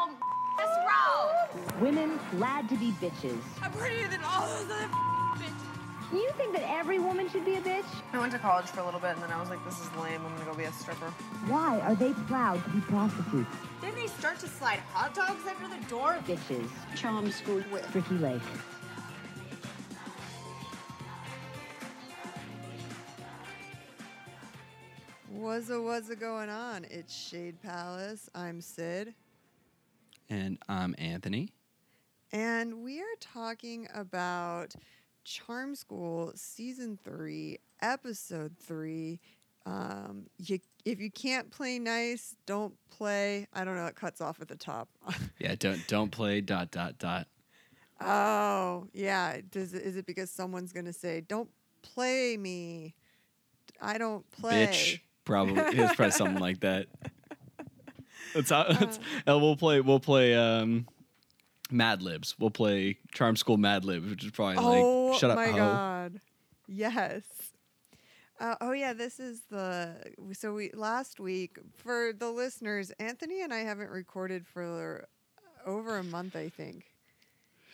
home. Let's roll. Women glad to be bitches. I'm prettier than all those other bitches. Do you think that every woman should be a bitch? I went to college for a little bit and then I was like, this is lame. I'm gonna go be a stripper. Why are they proud to be prostitutes? Then they start to slide hot dogs under the door. Bitches. Charm school with. Ricki Lake. What's a what's a going on? It's Shade Palace. I'm Sid, And I'm Anthony. and we are talking about Charm School season three, episode three. Um, you, if you can't play nice, don't play. I don't know. It cuts off at the top. Yeah, don't don't play dot dot dot. oh, yeah. Does it, is it because someone's gonna say, "Don't play me"? I don't play. Bitch. Probably it's probably something like that. That's how Uh. it's, uh, we'll play we'll play um Mad Libs. We'll play Charm School Mad Libs, which is probably oh like shut up my ho. god yes uh, oh yeah this is the so we last week for the listeners anthony and i haven't recorded for over a month i think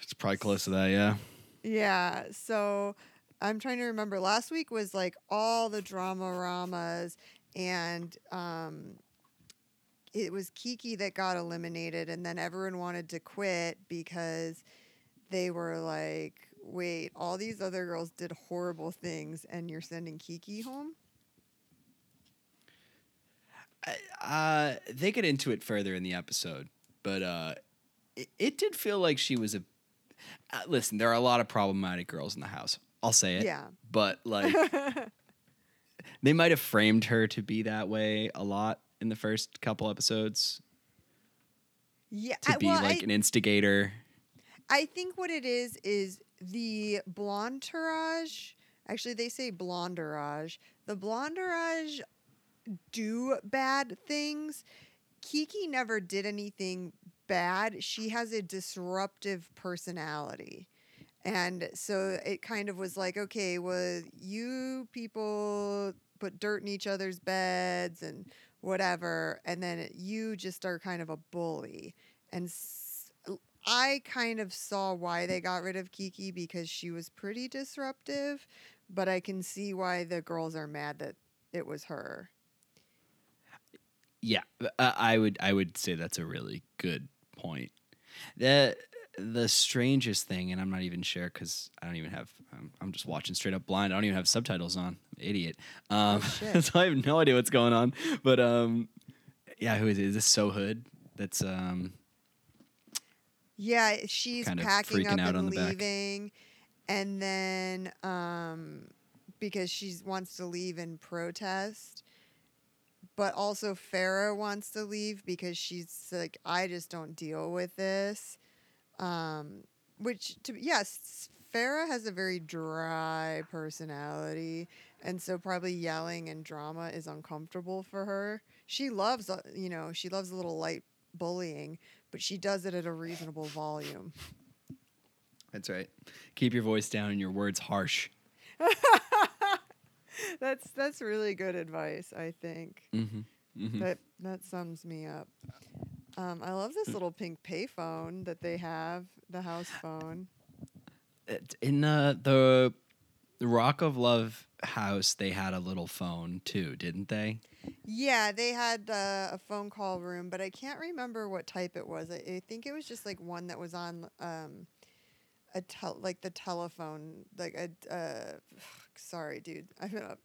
It's probably close to that, yeah. yeah so i'm trying to remember last week was like all the drama ramas and um it was kiki that got eliminated and then everyone wanted to quit because they were like wait all these other girls did horrible things and you're sending kiki home Uh, they get into it further in the episode, but uh, it, it did feel like she was a. Uh, listen, there are a lot of problematic girls in the house. I'll say it. Yeah. But like, they might have framed her to be that way a lot in the first couple episodes yeah to I- be well, like I, an instigator. I think what it is is the blonderage. Actually, they say blonderage. The blonderage do bad things. Kiki never did anything bad. She has a disruptive personality. And so it kind of was like, okay, well, you people put dirt in each other's beds and whatever. And then you just are kind of a bully. And I kind of saw why they got rid of Kiki because she was pretty disruptive, but I can see why the girls are mad that it was her. Yeah, uh, I would I would say that's a really good point. The the strangest thing, and I'm not even sure because I don't even have. I'm, I'm just watching straight up blind. I don't even have subtitles on. Idiot. Um, shit. so I have no idea what's going on. But um, yeah, who is it? Is this So Hood? That's um, Yeah, she's packing up and on the back. leaving, and then um, because she wants to leave in protest, but also Farah wants to leave because she's like, I just don't deal with this. Um, which, to yes, Farah has a very dry personality, and so probably yelling and drama is uncomfortable for her. She loves, uh, you know, she loves a little light bullying, but she does it at a reasonable volume. that's right. Keep your voice down and your words harsh. That's that's really good advice, I think. Mm-hmm. Mm-hmm. That that sums me up. Um, I love this little pink payphone that they have, the house phone. In uh, the the Rock of Love house, they had a little phone too, didn't they? Yeah, they had uh, a phone call room, but I can't remember what type it was. I, I think it was just like one that was on um, a tel- like the telephone, like a. Uh, sorry, dude, I've been up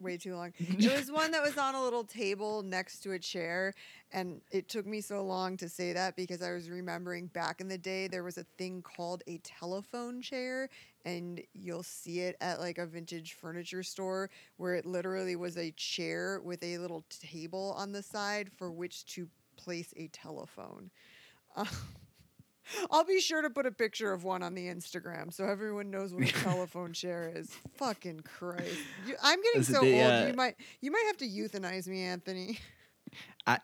way too long. It was one that was on a little table next to a chair, and it took me so long to say that because I was remembering back in the day there was a thing called a telephone chair, and you'll see it at like a vintage furniture store where it literally was a chair with a little table on the side for which to place a telephone. Uh, I'll be sure to put a picture of one on the Instagram so everyone knows what a telephone chair is. Fucking Christ. You, I'm getting so the, old. uh, you might you might have to euthanize me, Anthony. I,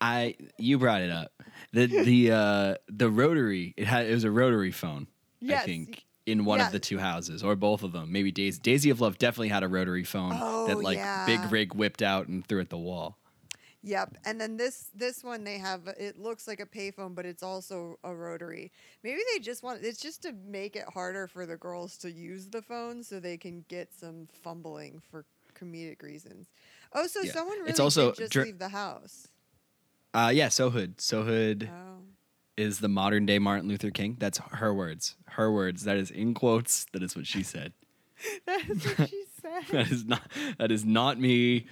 I, you brought it up. The the uh, the rotary. It had it was a rotary phone. Yes. I think in one Yeah. of the two houses or both of them. Maybe Daisy Daisy of Love definitely had a rotary phone Oh, that like yeah. Big Rig whipped out and threw at the wall. Yep. And then this this one they have it looks like a payphone, but it's also a rotary. Maybe they just want it's just to make it harder for the girls to use the phone so they can get some fumbling for comedic reasons. Oh, so Yeah. someone really It's also just dr- leave the house. Uh, yeah, Sohood. Sohood Oh. Is the modern day Martin Luther King. That's her words. Her words. That is in quotes. That is what she said. That's what she said. That is not. That is not me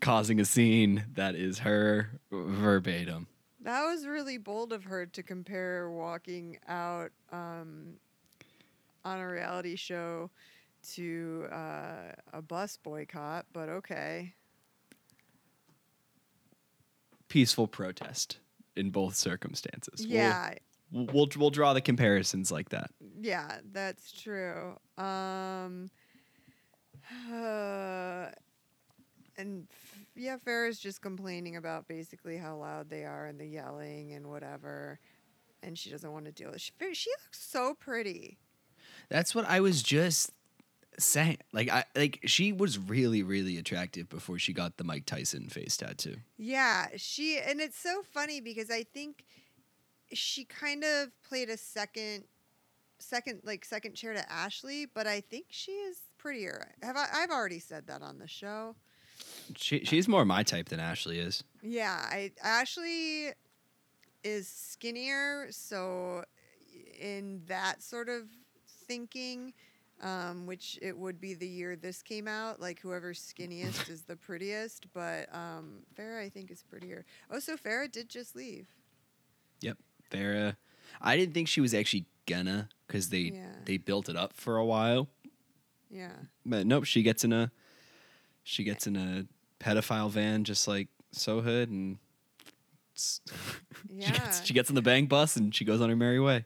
causing a scene. That is her verbatim. That was really bold of her to compare walking out um, on a reality show to uh, a bus boycott, but okay. Peaceful protest in both circumstances. Yeah, We'll, we'll we'll draw the comparisons like that. yeah, that's true. Um, and f- yeah, Farrah's just complaining about basically how loud they are and the yelling and whatever, and she doesn't want to deal with. She, she looks so pretty. That's what I was just saying. Like I like she was really really attractive before she got the Mike Tyson face tattoo. Yeah, she and it's so funny because I think she kind of played a second second like second chair to Ashley, but I think she is prettier. Have I I've already said that on the show. She she's more my type than Ashley is. Yeah, I Ashley is skinnier, so in that sort of thinking, um, which it would be the year this came out, like whoever's skinniest is the prettiest. But um, Farrah, I think, is prettier. Oh, so Farrah did just leave. Yep, Farrah. I didn't think she was actually gonna because they Yeah. they built it up for a while, Yeah. but nope. She gets in a she gets in a pedophile van just like Sohood and. s- she, gets, she gets on the bang bus and she goes on her merry way.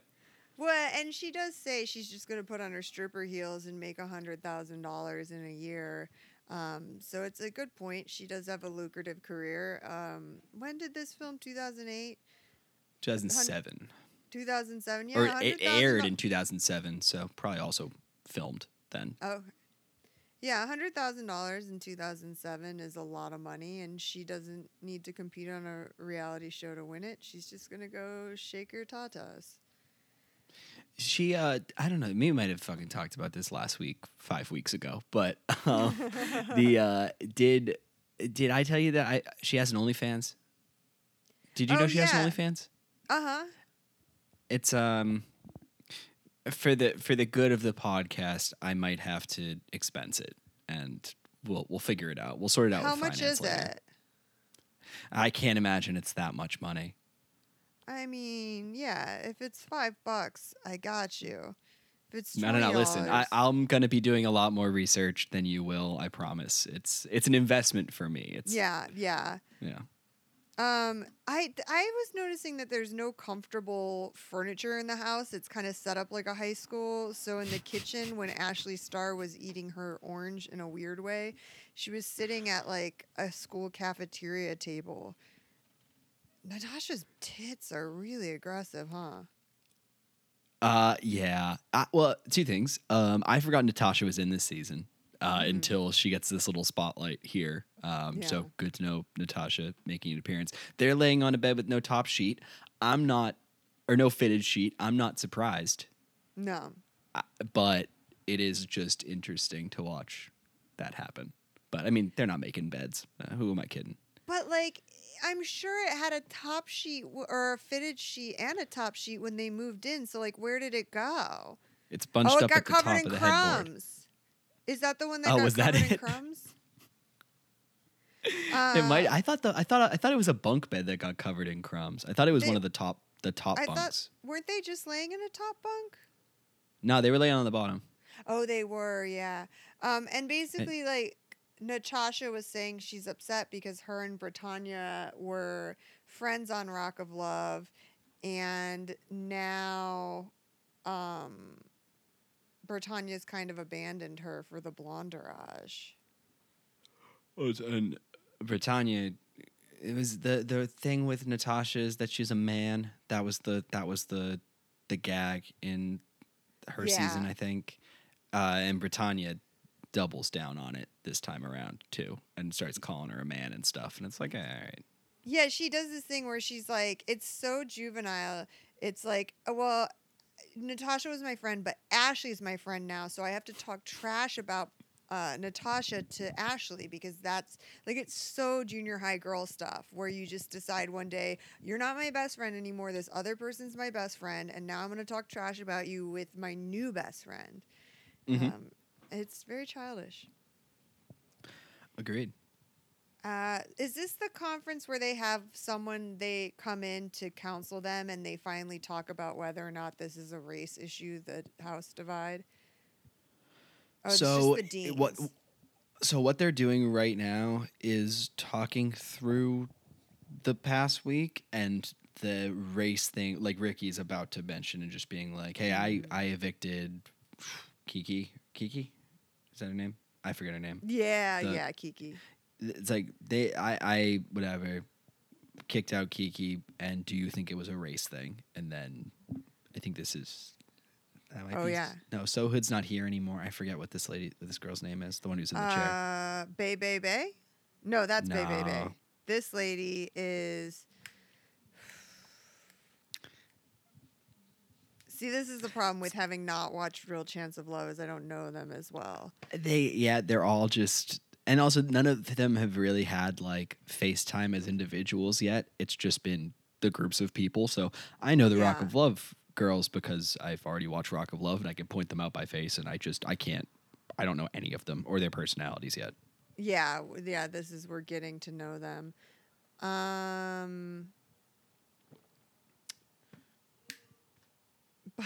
Well, and she does say she's just going to put on her stripper heels and make a hundred thousand dollars in a year. Um, so it's a good point. She does have a lucrative career. Um, when did this film? Two thousand eight, 2007. two thousand seven. Yeah, or it 100,000 aired in 2007, so probably also filmed then. Oh, yeah, hundred thousand dollars in two thousand seven is a lot of money, and she doesn't need to compete on a reality show to win it. She's just gonna go shake her tatas. She, uh, I don't know, maybe might have fucking talked about this last week, five weeks ago, but um, the uh, did did I tell you that I she has an OnlyFans? Did you Oh, know she has yeah. an OnlyFans? Uh huh. It's um for the for the good of the podcast, I might have to expense it, and we'll we'll figure it out. We'll sort it out. How much is later. it? I can't imagine it's that much money. I mean, yeah, if it's five bucks, I got you. If it's No, no, no. Listen, I, I'm gonna be doing a lot more research than you will. I promise. It's it's an investment for me. It's yeah, yeah. yeah. Um, I I was noticing that there's no comfortable furniture in the house. It's kind of set up like a high school. So in the kitchen, when Ashley Starr was eating her orange in a weird way, she was sitting at like a school cafeteria table. Natasha's tits are really aggressive, huh? Uh, yeah. Uh, well, two things. Um, I forgot Natasha was in this season. Uh, Mhm. until she gets this little spotlight here. Um, Yeah. so good to know Natasha making an appearance. They're laying on a bed with no top sheet. I'm not, or no fitted sheet. I'm not surprised, No. uh, but it is just interesting to watch that happen. But I mean, they're not making beds. Uh, who am I kidding? But like, I'm sure it had a top sheet or a fitted sheet and a top sheet when they moved in. So like, where did it go? It's bunched oh, it up got at the covered top in of the headboard. crumbs. Is that the one that Oh, got was that covered in it? crumbs? it might. Uh, I thought the. I thought. I thought it was a bunk bed that got covered in crumbs. I thought it was They- one of the top. The top I bunks. thought weren't they just laying in a top bunk? No, they were laying on the bottom. Oh, they were, yeah. Um, and basically, like Natasha was saying, she's upset because her and Brittanya were friends on Rock of Love, and now, um, Brittanya's kind of abandoned her for the blonderage. Oh, and Brittanya. It was the the thing with Natasha is that she's a man. That was the that was the the gag in her season, I think. Uh, and Brittanya doubles down on it this time around too, and starts calling her a man and stuff. And it's like, all right, Yeah, she does this thing where she's like, it's so juvenile. It's like, uh, well, Natasha was my friend, but Ashley's my friend now, so I have to talk trash about uh, Natasha to Ashley because that's like it's so junior high girl stuff where you just decide one day you're not my best friend anymore. This other person's my best friend, and now I'm going to talk trash about you with my new best friend. Mhm. Um, it's very childish. Agreed. Uh, is this the conference where they have someone they come in to counsel them and they finally talk about whether or not this is a race issue, the House divide? Oh, so just the i- what? So what they're doing right now is talking through the past week and the race thing. Like Ricki's about to mention and just being like, "Hey, I I evicted Kiki. Kiki, is that her name? I forget her name. Yeah, the- yeah, Kiki. It's like they I I whatever kicked out Kiki. And do you think it was a race thing? And then I think this is. That might Oh, be, yeah. No, Sohood's not here anymore. I forget what this lady, this girl's name is. The one who's in the chair. Uh, Bay Bay Bay? No, that's Bay Bay Bay. This lady is. See, this is the problem with having not watched Real Chance of Love is I don't know them as well. They yeah, they're all just and also none of them have really had like FaceTime as individuals yet. It's just been the groups of people. So I know the Rock of Love girls because I've already watched Rock of Love and I can point them out by face and I just I can't I don't know any of them or their personalities yet. Yeah, yeah, this is we're getting to know them. Um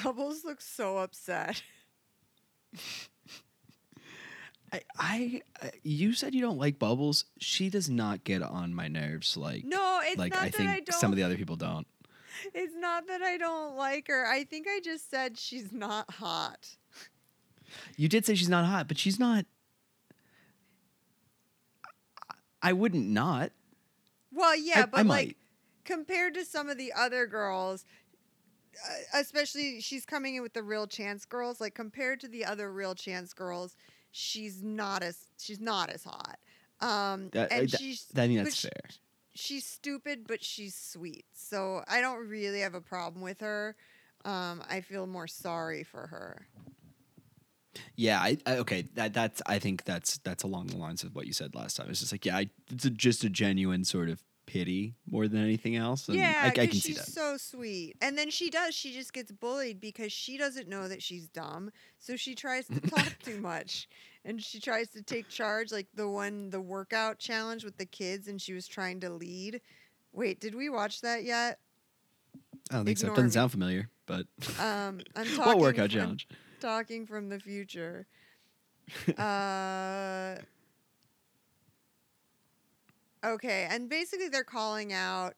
Bubbles looks so upset. I, I I- you said you don't like Bubbles. She does not get on my nerves like No, it's like not I that think I don't some of the other people don't. It's not that I don't like her. I think I just said she's not hot. You did say she's not hot, but she's not I- wouldn't not. Well, yeah, I- but I like compared to some of the other girls, uh, especially she's coming in with the real chance girls. Like compared to the other real chance girls, she's not as she's not as hot. Um, That- and that- she's I mean that's fair. She's stupid, but she's sweet. So I don't really have a problem with her. Um, I feel more sorry for her. Yeah, I, I okay. That that's I think that's that's along the lines of what you said last time. It's just like yeah, I, it's a, just a genuine sort of pity more than anything else. And Yeah, I, I can see she's that. so sweet. And then she does. She just gets bullied because she doesn't know that she's dumb. So she tries to talk too much, and she tries to take charge. Like the one, the workout challenge with the kids, and she was trying to lead. Wait, did we watch that yet? I don't think so. It doesn't me. sound familiar, but Um, I'm talking. what workout from- challenge? Talking from the future. uh, okay, and basically they're calling out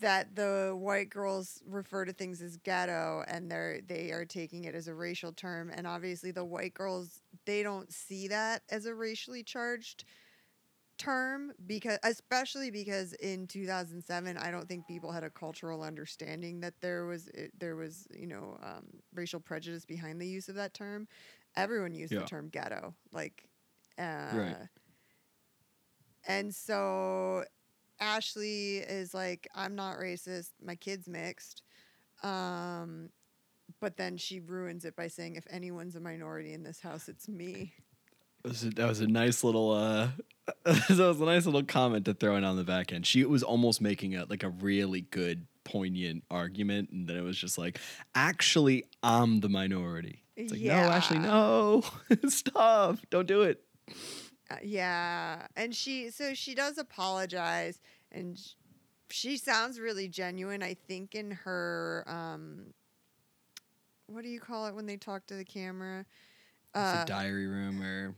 that the white girls refer to things as ghetto and they're they are taking it as a racial term and obviously the white girls they don't see that as a racially charged term because especially because in 2007 I don't think people had a cultural understanding that there was it, there was you know um, racial prejudice behind the use of that term everyone used Yeah. the term ghetto like uh, Right. And so Ashley is like I'm not racist my kid's mixed um but then she ruins it by saying if anyone's a minority in this house it's me That was a, that was a nice little uh that was a nice little comment to throw in on the back end. She was almost making a like a really good poignant argument and then it was just like actually I'm the minority. It's like no, actually Yeah. no. Stop. Don't do it. Uh, yeah, and she so she does apologize, and sh- she sounds really genuine. I think in her um, what do you call it when they talk to the camera? Uh, diary room or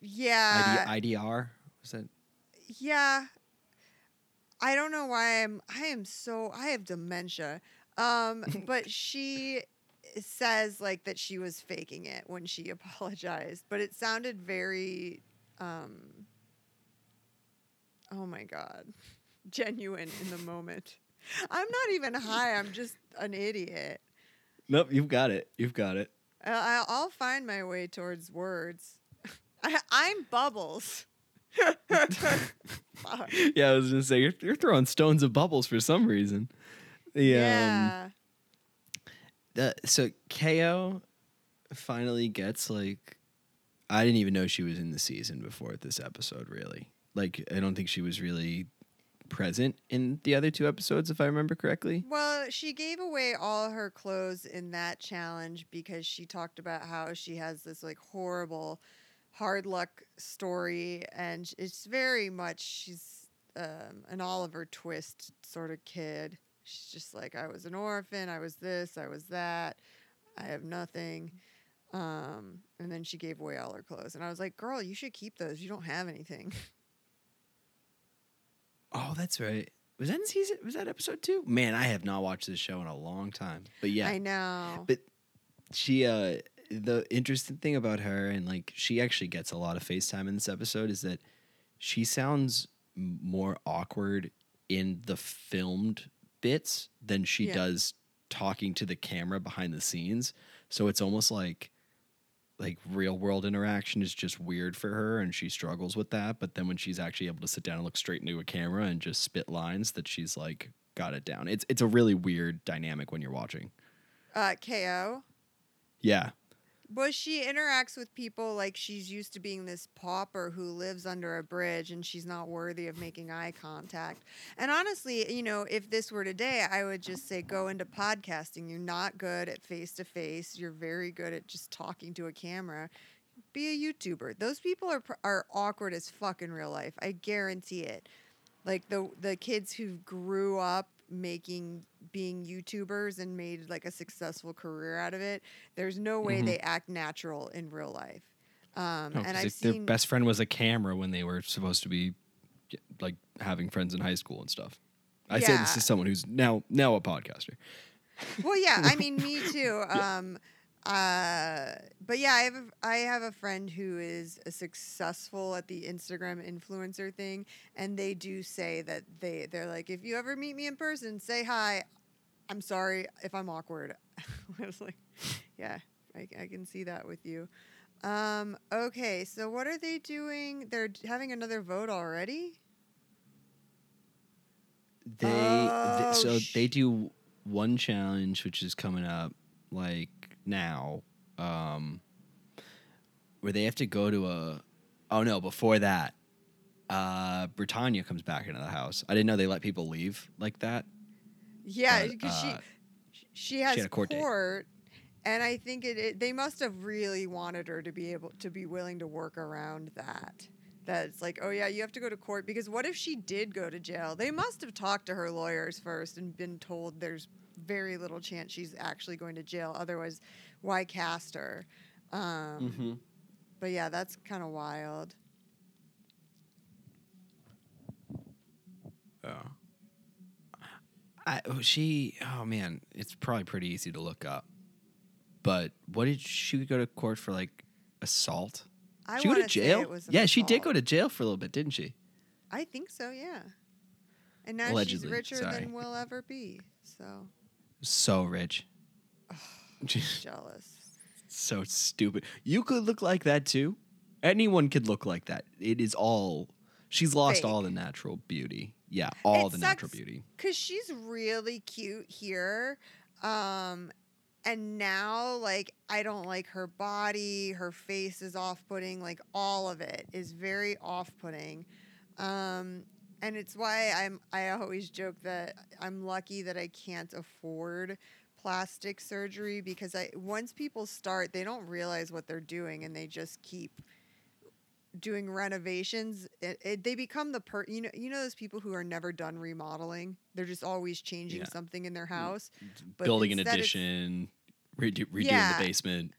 yeah, ID, IDR. Was that yeah. I don't know why I'm. I am so. I have dementia. Um, but she says like that she was faking it when she apologized, but it sounded very. Um, oh my god, genuine in the moment. I'm not even high. I'm just an idiot. Nope, you've got it. You've got it. I- I'll find my way towards words. I, I'm bubbles. Yeah, I was gonna say you're, you're throwing stones of bubbles for some reason. The, um, yeah. the so KO finally gets like I didn't even know she was in the season before this episode really. Like I don't think she was really present in the other two episodes if I remember correctly. Well, she gave away all her clothes in that challenge because she talked about how she has this like horrible hard luck story and it's very much she's um, an Oliver Twist sort of kid. She's just like I was an orphan, I was this, I was that. I have nothing. Um, and then she gave away all her clothes and I was like, "Girl, you should keep those. You don't have anything." Oh, that's right. Was that in season? Was that episode two? Man, I have not watched this show in a long time. But yeah, I know. But she uh the interesting thing about her and like she actually gets a lot of FaceTime in this episode is that she sounds more awkward in the filmed bits than she Yeah. does talking to the camera behind the scenes. So it's almost like like real world interaction is just weird for her and she struggles with that, but then when she's actually able to sit down and look straight into a camera and just spit lines that she's like got it down. It's it's a really weird dynamic when you're watching. uh KO Yeah. Well, she interacts with people like she's used to being this pauper who lives under a bridge and she's not worthy of making eye contact. And honestly, you know, if this were today, I would just say go into podcasting. You're not good at face to face, you're very good at just talking to a camera. Be a YouTuber. Those people are are awkward as fuck in real life. I guarantee it. Like the the kids who grew up making being YouTubers and made like a successful career out of it. There's no way Mhm. they act natural in real life. Um, No, and I've they- seen their best friend was a camera when they were supposed to be like having friends in high school and stuff. I say this Yeah. as someone who's now now a podcaster. Well, yeah, I mean, me too. Um, uh, but yeah, I have a, I have a friend who is a successful at the Instagram influencer thing, and they do say that they they're like, if you ever meet me in person, say hi. I'm sorry if I'm awkward. I was like, yeah, I, I can see that with you. Um, okay, so what are they doing? They're having another vote already. They th- Oh, so sh- they do one challenge which is coming up like now, um, where they have to go to a. Oh no! Before that, uh, Brittanya comes back into the house. I didn't know they let people leave like that. Yeah, because uh, she she has a court court, and I think it, it they must have really wanted her to be able to be willing to work around that. That it's like, oh yeah, you have to go to court because what if she did go to jail? They must have talked to her lawyers first and been told there's very little chance she's actually going to jail. Otherwise, why cast her? Um, But yeah, that's kind of wild. Yeah. I oh, she oh man, it's probably pretty easy to look up. But what did she go to court for like assault? I she go to jail? it was an Yeah, she did go to jail for a little bit, didn't she? I think so. Yeah. And now Allegedly, she's richer sorry. than we'll ever be. So So rich. Just jealous. so stupid. You could look like that too. Anyone could look like that. It is all she's lost all the natural beauty. Yeah, all It the natural beauty. Cause she's really cute here. Um and now like I don't like her body, her face is off putting, like all of it is very off putting. Um and it's why I'm I always joke that I'm lucky that I can't afford plastic surgery because I once people start they don't realize what they're doing and they just keep doing renovations it, it, they become the per you know you know those people who are never done remodeling they're just always changing Yeah. Mm, something in their house but Building an addition, redo, redoing Yeah. the basement.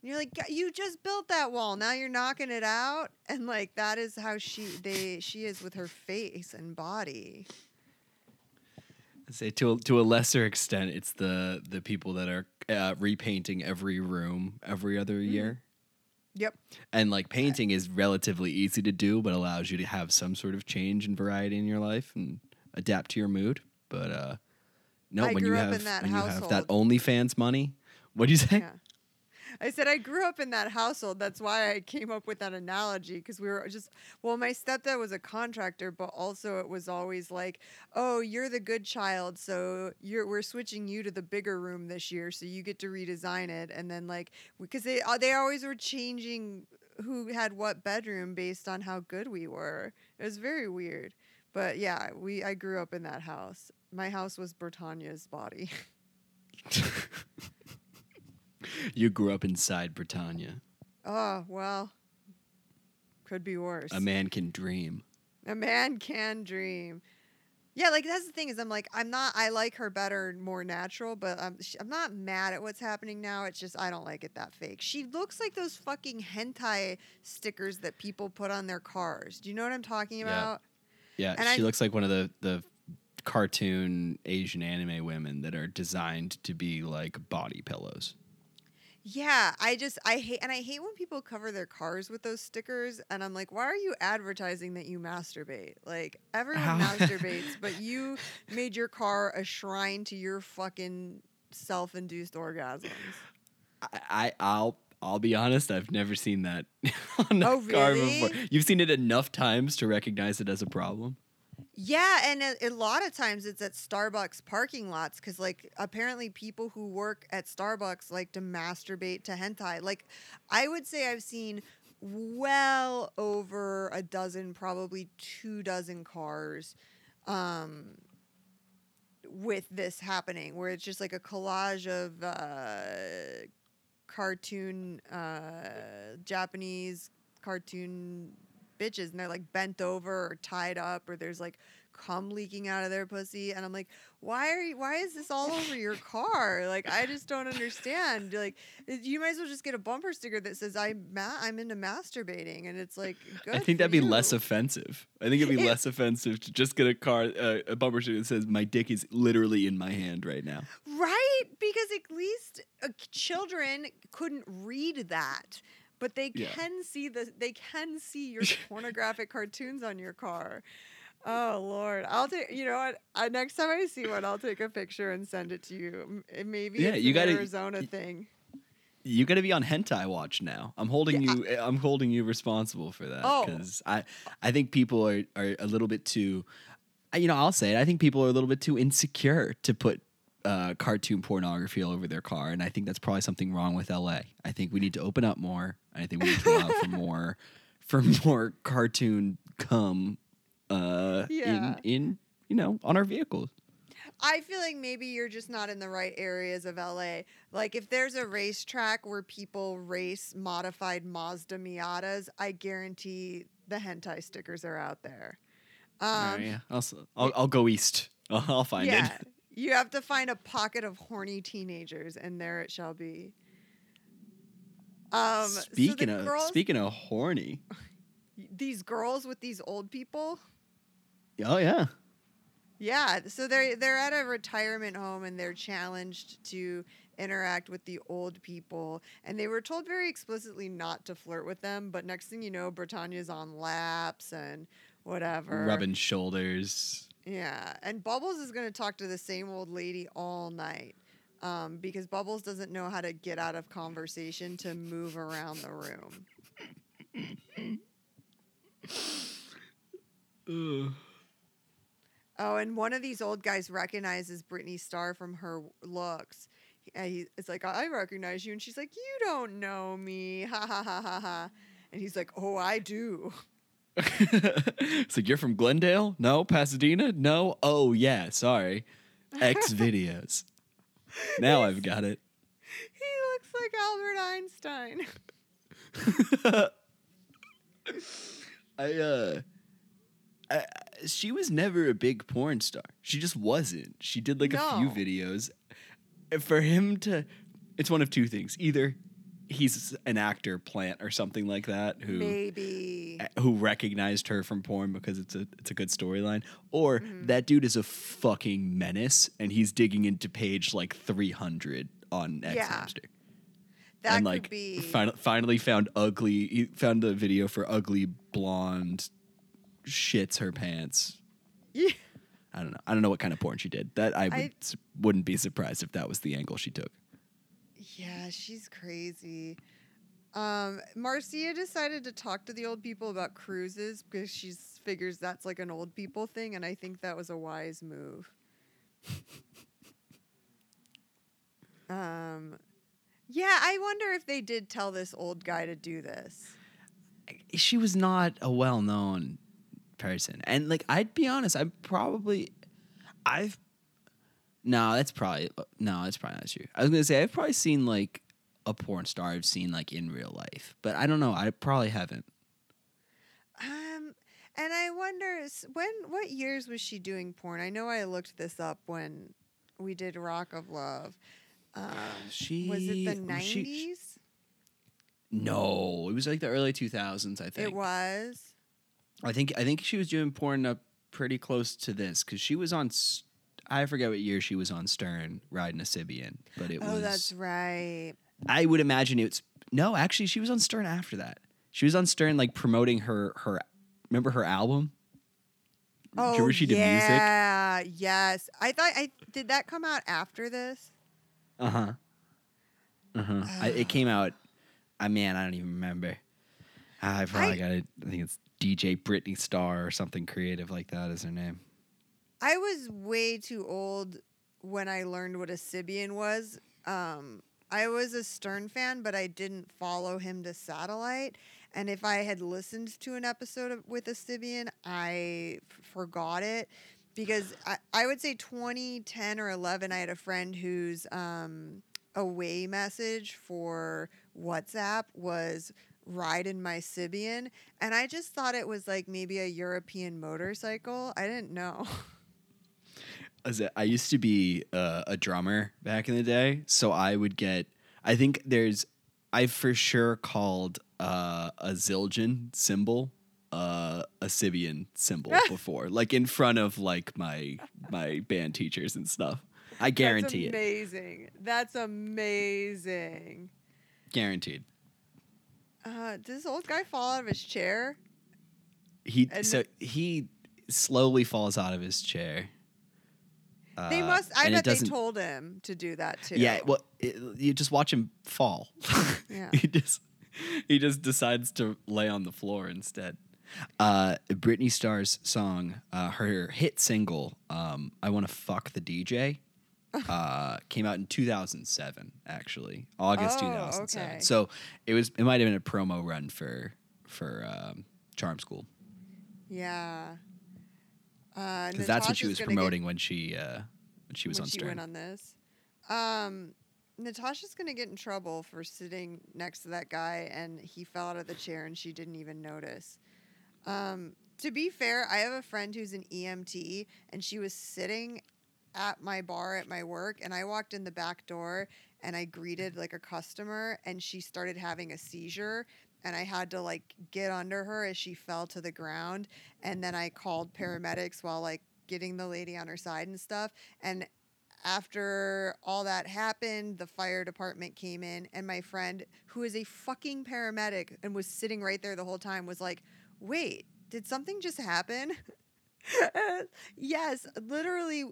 And you're like you just built that wall now you're knocking it out and like that is how she they she is with her face and body I'd say to a, to a lesser extent, it's the the people that are uh, repainting every room every other Mm-hmm. year. yep And like painting is relatively easy to do, but allows you to have some sort of change and variety in your life and adapt to your mood. But uh, no, I when you have in that when you have that. OnlyFans money, what do you say? yeah I said I grew up in that household. That's why I came up with that analogy because we were just well, my stepdad was a contractor, but also it was always like, "Oh, you're the good child, so you're we're switching you to the bigger room this year, so you get to redesign it." And then like because they uh, they always were changing who had what bedroom based on how good we were. It was very weird. But yeah, we I grew up in that house. My house was Brittanya's body. You grew up inside Brittanya. oh, well. Could be worse. A man can dream. A man can dream. Yeah, like that's the thing is I'm like I'm not I like her better more natural, but I'm I'm not mad at what's happening now. It's just I don't like it that fake. She looks like those fucking hentai stickers that people put on their cars. Do you know what I'm talking Yeah. about? Yeah, And she I- looks like one of the the cartoon Asian anime women that are designed to be like body pillows. Yeah, I just I hate and I hate when people cover their cars with those stickers and I'm like, why are you advertising that you masturbate? Like everyone masturbates, but you made your car a shrine to your fucking self-induced orgasms. I, I I'll I'll be honest, I've never seen that on a Oh, car before. really? You've seen it enough times to recognize it as a problem. Yeah, and a, a lot of times it's at Starbucks parking lots because, like, apparently people who work at Starbucks like to masturbate to hentai. Like, I would say I've seen well over a dozen, probably two dozen cars um, with this happening, where it's just like a collage of uh, cartoon, uh, Japanese cartoon bitches and they're like bent over or tied up or there's like cum leaking out of their pussy and I'm like why are you why is this all over your car like I just don't understand like you might as well just get a bumper sticker that says I'm ma- I'm into masturbating and it's like good I think that'd be less offensive. I think it'd be It- less offensive to just get a car uh, a bumper sticker that says my dick is literally in my hand right now. right because at least uh, children couldn't read that but they Yeah. can see the they can see your pornographic cartoons on your car oh lord i'll take you know what I, next time i see one i'll take a picture and send it to you maybe Yeah, it's you an gotta- arizona thing You got to be on hentai watch now. I'm holding Yeah, you. I'm holding you responsible for that Oh. because I, I think people are are a little bit too. I- You know, I'll say it. I think people are a little bit too insecure to put uh, cartoon pornography all over their car, and I think that's probably something wrong with LA. I think we need to open up more. I think we need to allow for more, for more cartoon cum, uh, Yeah. in in you know on our vehicles. i feel like maybe you're just not in the right areas of la like if there's a racetrack where people race modified mazda miatas i guarantee the hentai stickers are out there um, All right, yeah, I'll, I'll I'll go east. I'll, I'll find yeah, it. you have to find a pocket of horny teenagers, and there it shall be. Um, so speaking of girls, speaking of horny. these girls with these old people. Oh yeah. Yeah, so they're they're at a retirement home and they're challenged to interact with the old people, and they were told very explicitly not to flirt with them. But next thing you know, Brittanya's on laps and whatever. rubbing shoulders. Yeah, and Bubbles is going to talk to the same old lady all night um, because Bubbles doesn't know how to get out of conversation to move around the room. Oh, and one of these old guys recognizes Brittany Starr from her looks. He, uh, he, it's like, I recognize you. And she's like, You don't know me. Ha ha ha ha ha. And he's like, Oh, I do. it's like you're from Glendale? No, Pasadena? No. Oh yeah, sorry. X videos. Now I've got it. He looks like Albert Einstein. I uh I- she was never a big porn star. She just wasn't. She did like a few videos. For him to it's one of two things. Either he's an actor plant or something like that who Maybe. who recognized her from porn because it's a it's a good storyline, or Mm-hmm. that dude is a fucking menace and he's digging into page like three hundred on X Yeah. Hamster. That and could like be. fin- finally found ugly. He found the video for ugly blonde shits her pants. Yeah. I don't know. I don't know what kind of porn she did. That I would I- wouldn't be surprised if that was the angle she took. Yeah, she's crazy. Um, Marcia decided to talk to the old people about cruises because she figures that's like an old people thing, and I think that was a wise move. um, yeah, I wonder if they did tell this old guy to do this. She was not a well-known person, and like I'd be honest, I'm probably, I've, no, that's probably no, that's probably not true. I was gonna say I've probably seen like a porn star I've seen like in real life, but I don't know. I probably haven't. Um, and I wonder when what years was she doing porn? I know I looked this up when we did Rock of Love. Um, She was it the nineties? No, it was like the early 2000s. I think. It was. I think I think she was doing porn up pretty close to this because she was on. I forget what year she was on Stern riding a Sybian, but it Oh, was. that's right. I would imagine it's no. Actually, she was on Stern after that. She was on Stern like promoting her her. Remember her album? Oh, remember she did music? yeah, yes. I thought I did that come out after this. Uh huh. Uh huh. It came out. I man, I don't even remember. I probably got it. I think it's DJ Britney Star or something creative like that is her name. I was way too old when I learned what a Sybian was. Um, I was a Stern fan, but I didn't follow him to satellite. And if I had listened to an episode of, with a Sybian, I f- forgot it because I, I would say 2010 or 11, I had a friend whose um, away message for WhatsApp was ride in my Sybian. And I just thought it was like maybe a European motorcycle. I didn't know. As a- I used to be uh, a drummer back in the day, so I would get. I think there's. I've for sure called uh, a Zildjian cymbal uh, a Sybian cymbal before, like in front of like my my band teachers and stuff. I guarantee That's it. amazing. That's amazing. Guaranteed. Uh, did this old guy fall out of his chair? He And- so he slowly falls out of his chair. they Uh, must. I bet they told him to do that too. Yeah, well, it, you just watch him fall. Yeah. he just he just decides to lay on the floor instead. Uh, Britney Starr's song, uh, her hit single, um, "I Want to Fuck the DJ," uh, came out in 2007. Actually, August Oh, 2007. okay. So it was it might have been a promo run for for um, Charm School yeah. Uh, because that's what she was gonna get- promoting when she uh, when she was when on she Stern. went on this. Um, Natasha's gonna get in trouble for sitting next to that guy, and he fell out of the chair, and she didn't even notice. Um, to be fair, I have a friend who's an EMT, and she was sitting at my bar at my work, and I walked in the back door, and I greeted like a customer, and she started having a seizure. And I had to like get under her as she fell to the ground. And then I called paramedics while like getting the lady on her side and stuff. And after all that happened, the fire department came in, and my friend, who is a fucking paramedic and was sitting right there the whole time, was like, Wait, did something just happen? yes, literally.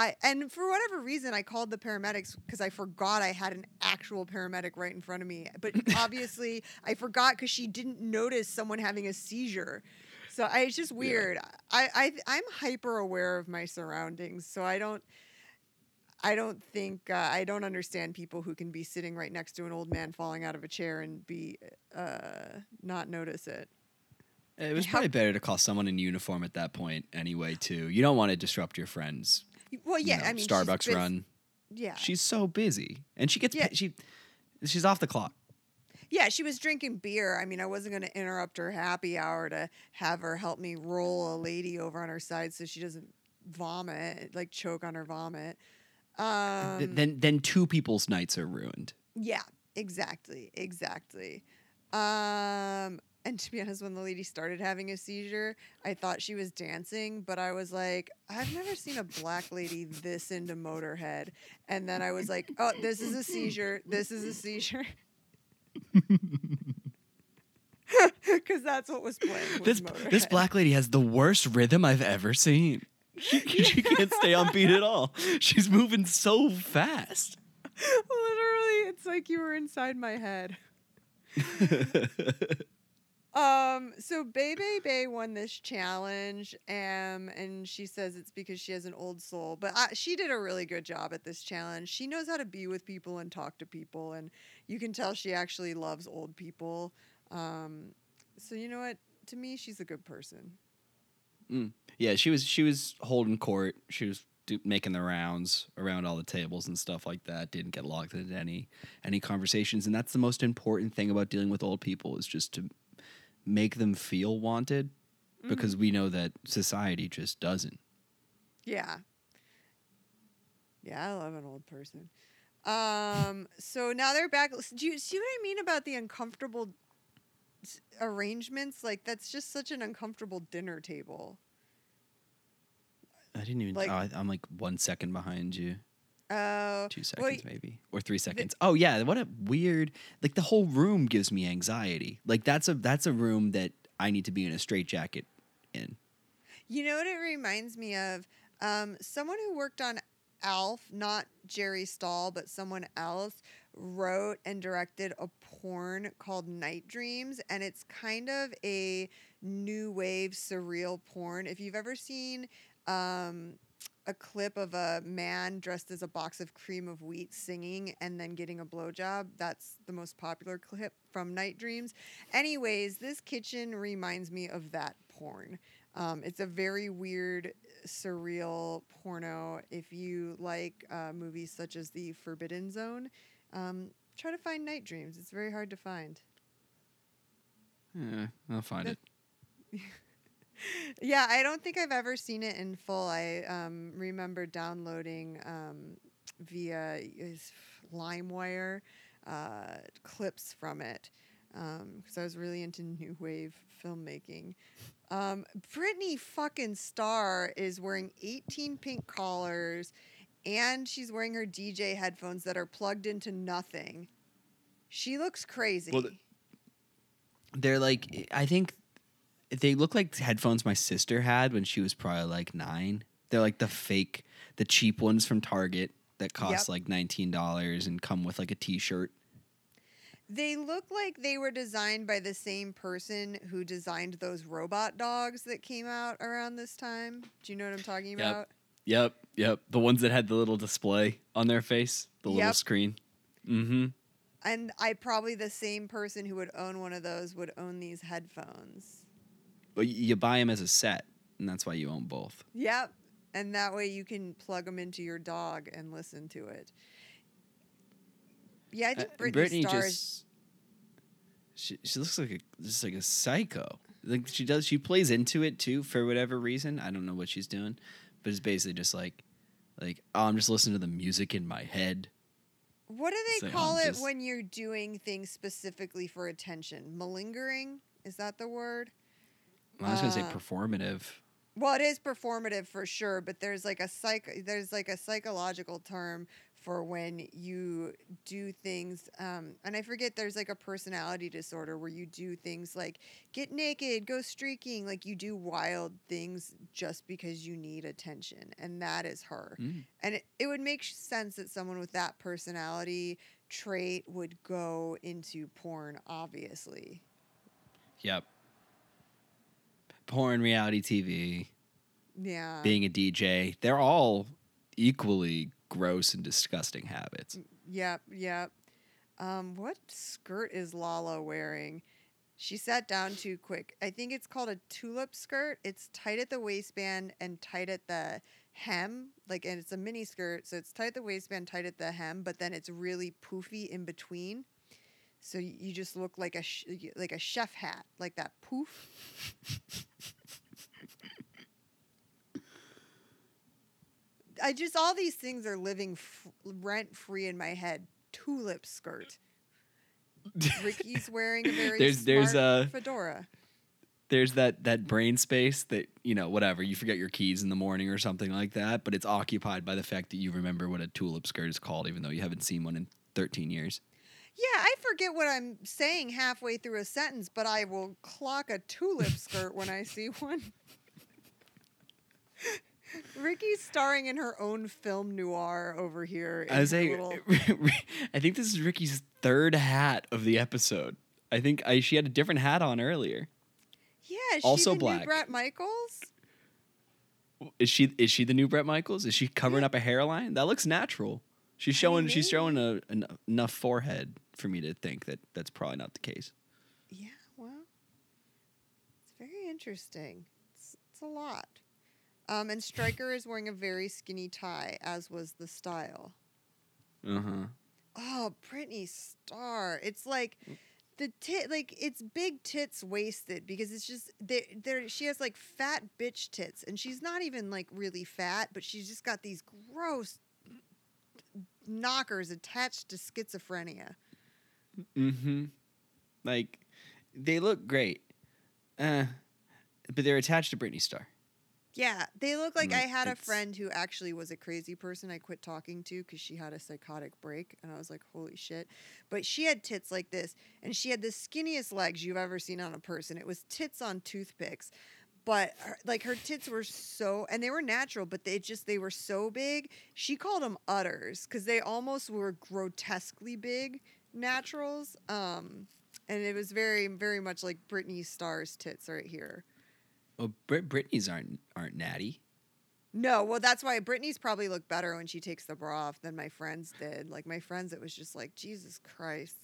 I and for whatever reason I called the paramedics because I forgot I had an actual paramedic right in front of me. But obviously I forgot because she didn't notice someone having a seizure. So I, it's just weird. I, I I'm hyper aware of my surroundings, so I don't I don't think uh, I don't understand people who can be sitting right next to an old man falling out of a chair and be uh, not notice it. It was probably better to call someone in uniform at that point anyway, too. You don't want to disrupt your friends. Well, you yeah, know, I mean Starbucks been- run. Yeah, She's so busy, and she gets Yeah. she she's off the clock. Yeah, she was drinking beer. I mean, I wasn't going to interrupt her happy hour to have her help me roll a lady over on her side so she doesn't vomit, like choke on her vomit. Um, then then two people's nights are ruined. yeah, exactly, exactly. Um, and to be honest, when the lady started having a seizure, I thought she was dancing, but I was like, I've never seen a black lady this into Motorhead. And then I was like, oh, this is a seizure. This is a seizure. Because that's what was playing. This this black lady has the worst rhythm I've ever seen. She, she can't stay on beat at all. She's moving so fast. Literally, it's like you were inside my head. Um, so Bebe Bay Bay won this challenge, um, and she says it's because she has an old soul. But I, she did a really good job at this challenge. She knows how to be with people and talk to people, and you can tell she actually loves old people. Um, so you know what? To me, she's a good person. yeah, she was she was holding court. She was do, making the rounds around all the tables and stuff like that. Didn't get locked into any any conversations, and that's the most important thing about dealing with old people is just to make them feel wanted, because we know that society just doesn't. Yeah. Yeah, I love an old person. Um, so now they're back. Do you see what I mean about the uncomfortable arrangements? Like that's just such an uncomfortable dinner table. I didn't even. Like- oh, I, I'm like one second behind you. Oh, two well, seconds maybe or three seconds oh yeah what a weird like the whole room gives me anxiety like that's a that's a room that i need to be in a straitjacket in You know what it reminds me of? Um, someone who worked on Alf, not Jerry Stahl, but someone else, wrote and directed a porn called Night Dreams, and it's kind of a new wave surreal porn. If you've ever seen um, a clip of a man dressed as a box of cream of wheat singing and then getting a blowjob, that's the most popular clip from Night Dreams. Anyways, this kitchen reminds me of that porn. Um, it's a very weird, surreal porno. If you like uh, movies such as The Forbidden Zone, um, try to find Night Dreams. It's very hard to find. yeah i'll find That- it Yeah, I don't think I've ever seen it in full. I um, remember downloading um, via LimeWire uh, clips from it because I was really into new wave filmmaking. Um, Brittany fucking Star is wearing 18 pink collars and she's wearing her DJ headphones that are plugged into nothing. She looks crazy. Well, the- they're like i think they look like headphones my sister had when she was probably like nine they're like the fake the cheap ones from target that cost Yep. like $19 and come with like a t-shirt They look like they were designed by the same person who designed those robot dogs that came out around this time. Do you know what I'm talking Yep. about? Yep, yep. The ones that had the little display on their face, the little screen. Mm-hmm. And I probably the same person who would own one of those would own these headphones. But you buy them as a set, and that's why you own both. Yep. And that way you can plug them into your dog and listen to it. Yeah, I think Uh, Britney, just she, she looks like a just like a psycho. Like she does, she plays into it too for whatever reason. I don't know what she's doing, but it's basically just like, like oh, I'm just listening to the music in my head. What do they Say, call I'm it just- when you're doing things specifically for attention? Malingering? Is that the word? I was gonna say Uh, performative. Well, it is performative for sure, but there's like a psych there's like a psychological term for when you do things um, and I forget there's like a personality disorder where you do things like get naked, go streaking, like you do wild things just because you need attention and that is her. Mm. And it, it would make sense that someone with that personality trait would go into porn obviously. Yep. Porn, reality TV, Yeah. being a DJ, they're all equally gross and disgusting habits. Yep, yep. Um, what skirt is Lala wearing? She sat down too quick. I think it's called a tulip skirt. It's tight at the waistband and tight at the hem. Like, and it's a mini skirt, so it's tight at the waistband, tight at the hem, but then it's really poofy in between. So you just look like a sh- like a chef hat, like that poof. I just all these things are living f- rent free in my head. Tulip skirt. Ricki's wearing a very There's- there's, smart uh, fedora. There's that that brain space that you know whatever you forget your keys in the morning or something like that, but it's occupied by the fact that you remember what a tulip skirt is called, even though you haven't seen one in 13 years. Yeah, I forget what I'm saying halfway through a sentence, but I will clock a tulip skirt when I see one. Ricki's starring in her own film noir over here. I was saying, little- I think this is Ricki's third hat of the episode. I think I, she had a different hat on earlier. yeah, also black. New Brett Michaels. Is she is she the new Brett Michaels? Is she covering up a hairline? That looks natural. She's showing she's showing a, an, enough forehead for me to think that that's probably not the case. Yeah, well, it's very interesting. It's, it's a lot. Um, and Stryker is wearing a very skinny tie, as was the style. Uh huh. Oh, Brittany Star. It's like the tit, like it's big tits wasted because it's just there. There, she has like fat bitch tits, and she's not even like really fat, but she's just got these gross knockers attached to schizophrenia. Mm-hmm. Like they look great, uh, but they're attached to Britney Star. Yeah, they look like I had a friend who actually was a crazy person. I quit talking to because she had a psychotic break, and I was like, "Holy shit!" But she had tits like this, and she had the skinniest legs you've ever seen on a person. It was tits on toothpicks, but her, like her tits were so, and they were natural, but they just they were so big. She called them udders because they almost were grotesquely big naturals. Um, and it was very, very much like Britney Star's tits right here. Well, Brit Britney's aren't aren't natty. No, well, that's why Brittany's probably looked better when she takes the bra off than my friends did. Like my friends, it was just like Jesus Christ,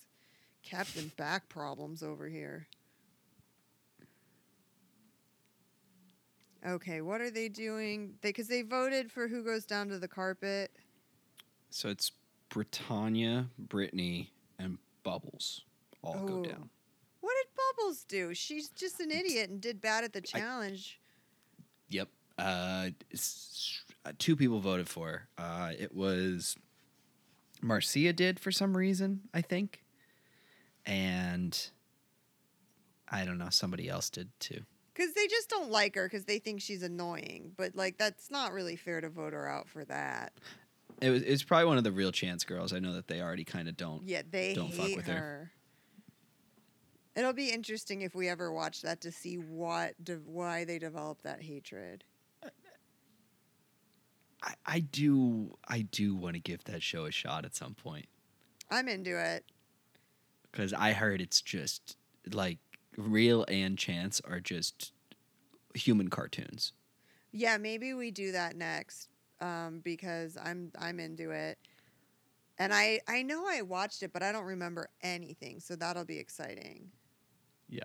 Captain Back problems over here. Okay, what are they doing? They because they voted for who goes down to the carpet. So it's Brittanya, Brittany, and Bubbles all Oh. go down. What did Bubbles do? She's just an idiot and did bad at the challenge. Yep. Uh, uh, two people voted for. her. Uh, it was Marcia did for some reason, I think, and I don't know. Somebody else did too. Because they just don't like her because they think she's annoying. But like that's not really fair to vote her out for that. It was. It's probably one of the real chance girls. I know that they already kind of don't. Yeah, they Don't fuck with her. her. It'll be interesting if we ever watch that to see what de- why they developed that hatred. I, I do. I do want to give that show a shot at some point I'm into it. because I heard it's just like real and chance are just human cartoons. Yeah, maybe we do that next um, because I'm I'm into it. And I I know I watched it, but I don't remember anything, so that'll be exciting. Yeah.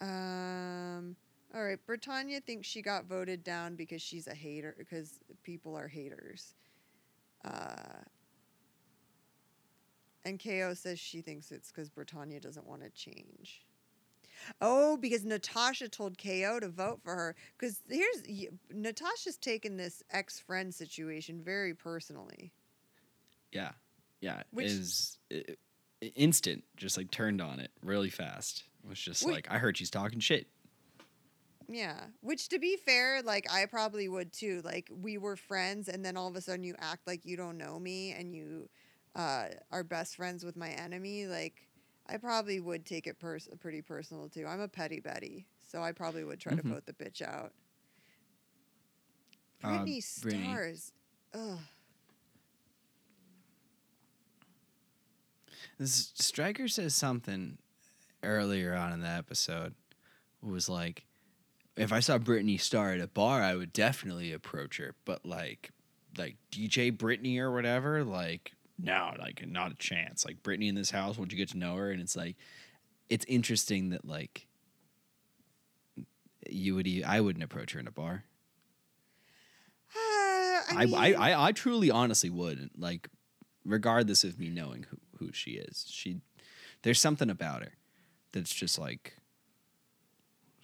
Um, all right, Brittanya thinks she got voted down because she's a hater because people are haters. Uh, and KO says she thinks it's because Brittanya doesn't want to change. Oh, because Natasha told KO to vote for her. Because here's Natasha's taken this ex friend situation very personally. Yeah, yeah. Which- is i- i- instant, just like turned on it really fast. It was just Wait. like I heard she's talking shit. Yeah. Which to be fair, like I probably would too. Like we were friends and then all of a sudden you act like you don't know me and you uh, are best friends with my enemy. Like I probably would take it pers- pretty personal too. I'm a petty Betty, so I probably would try Mhm. to vote the bitch out. Uh, Britney Britney. Stars. Ugh. This Stryker says something earlier on in the episode. Was like, if I saw Britney Star at a bar, I would definitely approach her. But like, like DJ Britney or whatever, like no, like not a chance. Like Brittany in this house, would you get to know her? And it's like, it's interesting that like you would. I wouldn't approach her in a bar. Uh, I, I, mean, I, I, I truly, honestly would like, regardless of me knowing who, who she is. She, there's something about her that's just like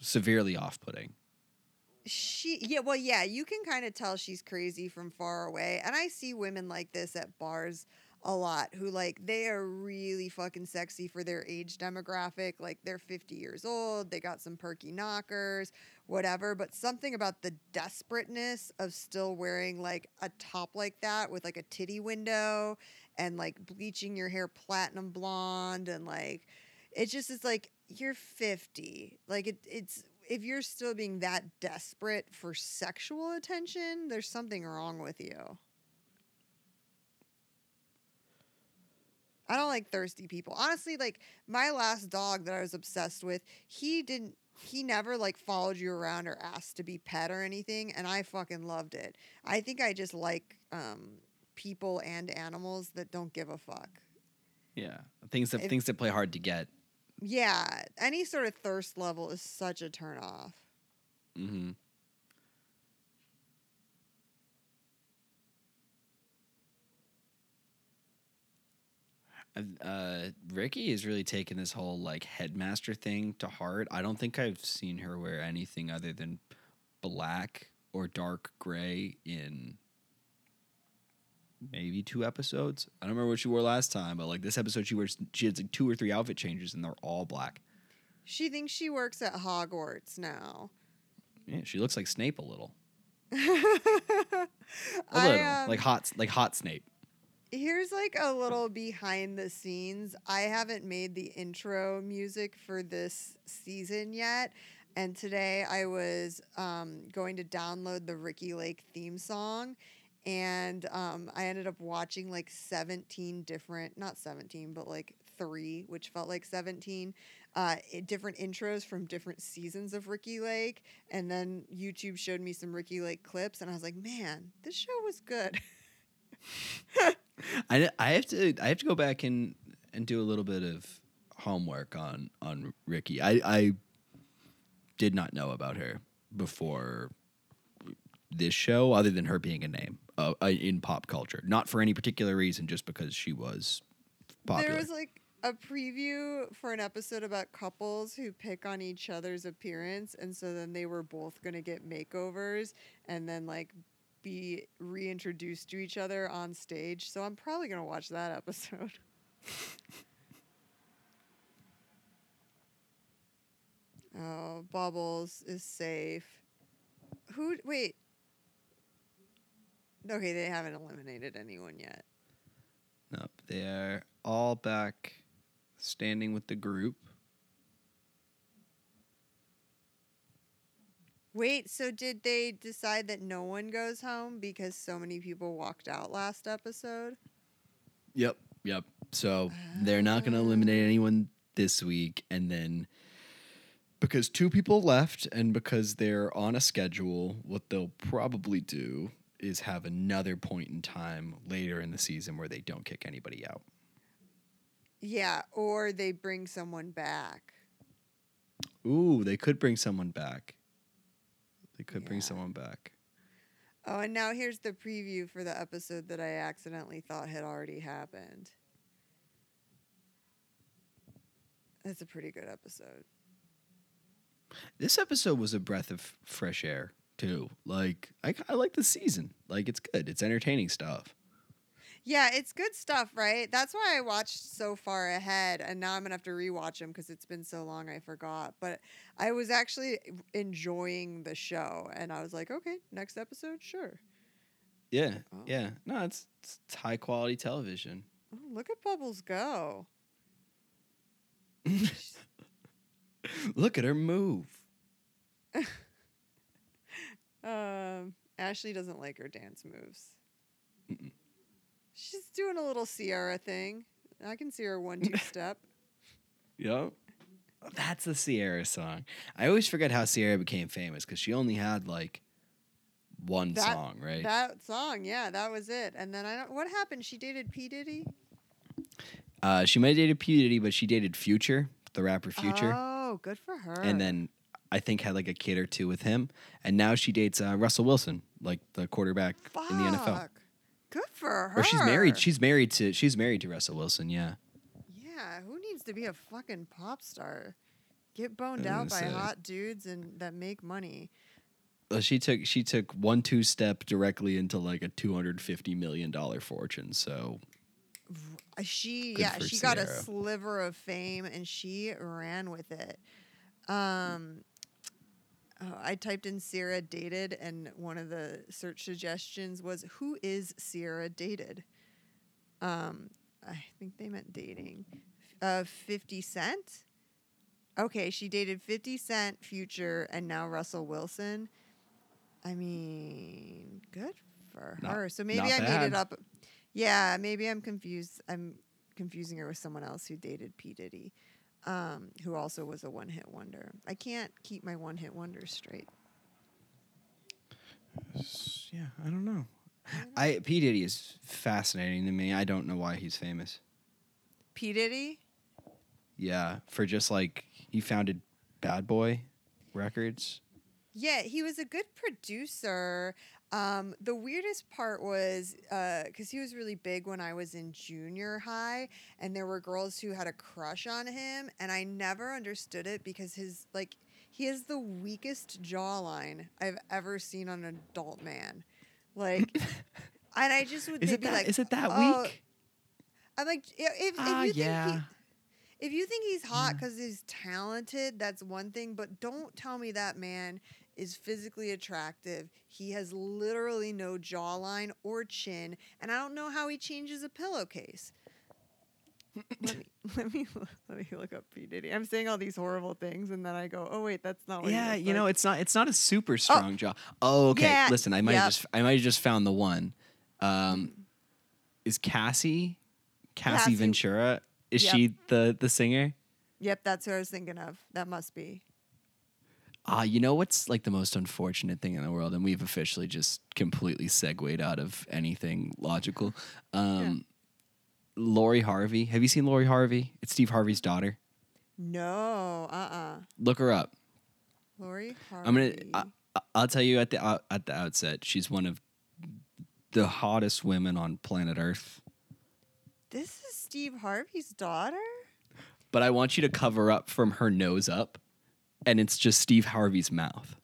severely off-putting. she yeah well yeah you can kind of tell she's crazy from far away and i see women like this at bars a lot who like they are really fucking sexy for their age demographic like they're 50 years old they got some perky knockers whatever but something about the desperateness of still wearing like a top like that with like a titty window and like bleaching your hair platinum blonde and like it just is like you're 50. Like it, it's if you're still being that desperate for sexual attention, there's something wrong with you. I don't like thirsty people. Honestly, like my last dog that I was obsessed with, he didn't he never like followed you around or asked to be pet or anything and I fucking loved it. I think I just like um people and animals that don't give a fuck. Yeah, things that If- things that play hard to get. Yeah, any sort of thirst level is such a turn off. Mm-hmm. Uh, Ricki is really taking this whole like headmaster thing to heart. I don't think I've seen her wear anything other than black or dark gray in maybe two episodes. I don't remember what she wore last time, but like this episode, she wears she has like two or three outfit changes, and they're all black. She thinks she works at Hogwarts now. Yeah, she looks like Snape a little, a I, little um, like hot like hot Snape. Here's like a little behind the scenes. I haven't made the intro music for this season yet. And today I was um, going to download the Ricki Lake theme song. And um, I ended up watching like 17 different, not 17, but like three, which felt like 17 uh, different intros from different seasons of Ricki Lake. And then YouTube showed me some Ricki Lake clips. And I was like, man, this show was good. I, I have to I have to go back and, and do a little bit of homework on on Ricki. I, I did not know about her before this show, other than her being a name uh, uh, in pop culture. Not for any particular reason, just because she was popular. There was like a preview for an episode about couples who pick on each other's appearance, and so then they were both gonna get makeovers and then like be reintroduced to each other on stage. So I'm probably gonna watch that episode. oh, Bubbles is safe. Who? Wait. Okay, they haven't eliminated anyone yet. Nope, they are all back standing with the group. Wait, so did they decide that no one goes home because so many people walked out last episode? Yep, yep. So they're not going to ah. eliminate anyone this week, and then because two people left, and because they're on a schedule, what they'll probably do is have another point in time later in the season where they don't kick anybody out. Yeah, or they bring someone back. Ooh, they could bring someone back. They could bring Yeah. someone back. Oh, and now here's the preview for the episode that I accidentally thought had already happened. That's a pretty good episode. This episode was a breath of fresh air too. Like I, I like the season. Like it's good. It's entertaining stuff. Yeah, it's good stuff, right? That's why I watched so far ahead, and now I'm gonna have to rewatch them because it's been so long I forgot. But I was actually enjoying the show, and I was like, okay, next episode, sure. Yeah, Oh. yeah. No, it's, it's high quality television. Oh, look at Bubbles go. Look at her move. Um, Ashley doesn't like her dance moves. Mm-mm. She's doing a little Ciara thing. I can see her one two step. Yep. That's the Ciara song. I always forget how Ciara became famous because she only had like one That- song, right? That song, yeah, that was it. And then I don't. What happened? She dated P Diddy. uh, she might have dated P Diddy, but she dated Future, the rapper Future, Oh, good for her. and then I think had like a kid or two with him. And now she dates uh, Russell Wilson, like the quarterback in the NFL. Good for her. Or she's married. She's married to she's married to Russell Wilson. Yeah. Yeah, who needs to be a fucking pop star? Get boned out by say. hot dudes and that make money. Well, she took she took one two step directly into like a two hundred fifty million dollar fortune. So Uh, She Good yeah, she got a sliver of fame and she ran with it. Um oh, I typed in Ciara dated and one of the search suggestions was who is Ciara dated? Um I think they meant dating. Uh 50 Cent? Okay, she dated 50 Cent, Future, and now Russell Wilson. I mean, good for Not- her. So maybe I made it up. Yeah, maybe I'm confused. I'm confusing her with someone else who dated P. Diddy, um, who also was a one hit wonder. I can't keep my one hit wonders straight. Yeah, I don't know. I P Diddy is fascinating to me. I don't know why he's famous. P. Diddy? Yeah, for just like he founded Bad Boy Records. Yeah, he was a good producer. Um, the weirdest part was because he was really big when I was in junior high, and there were girls who had a crush on him, and I never understood it because his like he has the weakest jawline I've ever seen on an adult man. Like, and I just would Is it be that? like, is it that "Oh," weak? I'm like, if, if Ah, you think yeah. he, if you think he's hot Yeah. because he's talented, that's one thing. But don't tell me that man is physically attractive. He has literally no jawline or chin, and I don't know how he changes a pillowcase. let me let me let me look up P Diddy. I'm saying all these horrible things, and then I go, oh wait, that's not what. Yeah, you know, like." it's not it's not a super strong jaw. Oh, okay. Yeah, Listen, I might have yep. just I might have just found the one. Um, is Cassie Cassie, Cassie- Ventura? Is Yep. she the the singer? Yep, that's who I was thinking of. That must be. Ah, you know what's like the most unfortunate thing in the world, and we've officially just completely segued out of anything logical. Um, Lori Harvey. Have you seen Lori Harvey? It's Steve Harvey's daughter. No, uh, uh Look her up. Lori Harvey. I'm gonna. I, I- I'll tell you at the out- at the outset, she's one of the hottest women on planet Earth. this is Steve Harvey's daughter. But I want you to cover up from her nose up, and it's just Steve Harvey's mouth.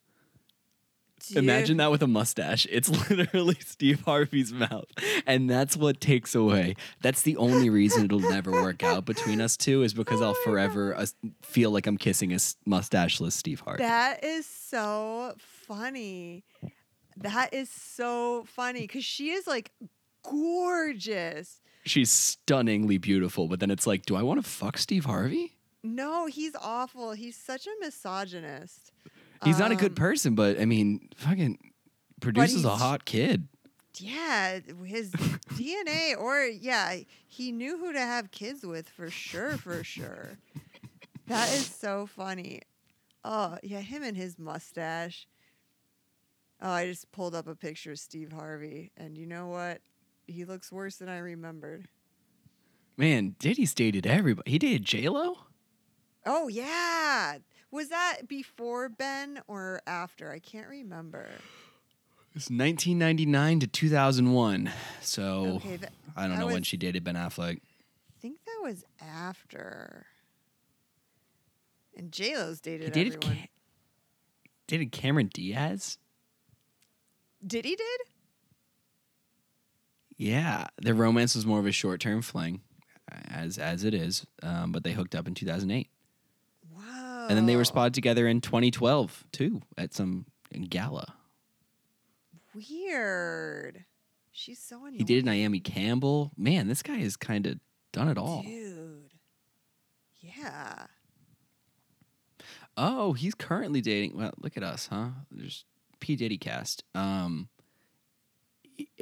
Imagine that with a mustache. It's literally Steve Harvey's mouth. And that's what takes away. That's the only reason it'll never work out between us two is because Oh I'll forever uh, feel like I'm kissing a mustacheless Steve Harvey. That is so funny. That is so funny because she is like gorgeous. She's stunningly beautiful, but then it's like, do I want to fuck Steve Harvey? No, he's awful. He's such a misogynist. He's not a Um, good person, but I mean, fucking produces a hot kid. Yeah, his DNA, or yeah, he knew who to have kids with for sure, for sure. That is so funny. Oh, yeah, him and his mustache. Oh, I just pulled up a picture of Steve Harvey, and you know what? He looks worse than I remembered. Man, Diddy's dated everybody. He dated J Lo. Oh, yeah. Was that before Ben or after? I can't remember. It's 1999 to 2001. So Okay, that- I don't know when she dated Ben Affleck. I think that was after. And J Lo's dated, He dated everyone. Ca- dated Cameron Diaz. Did he did? Yeah, their romance was more of a short term fling, as as it is. Um, but they hooked up in 2008, Wow. And then they were spotted together in 2012 too at some gala. Weird. She's so annoying. He dated Naomi Campbell. Man, this guy has kind of done it all. Dude. Yeah. Oh, he's currently dating. Well, look at us, huh? There's P Diddy cast. Um,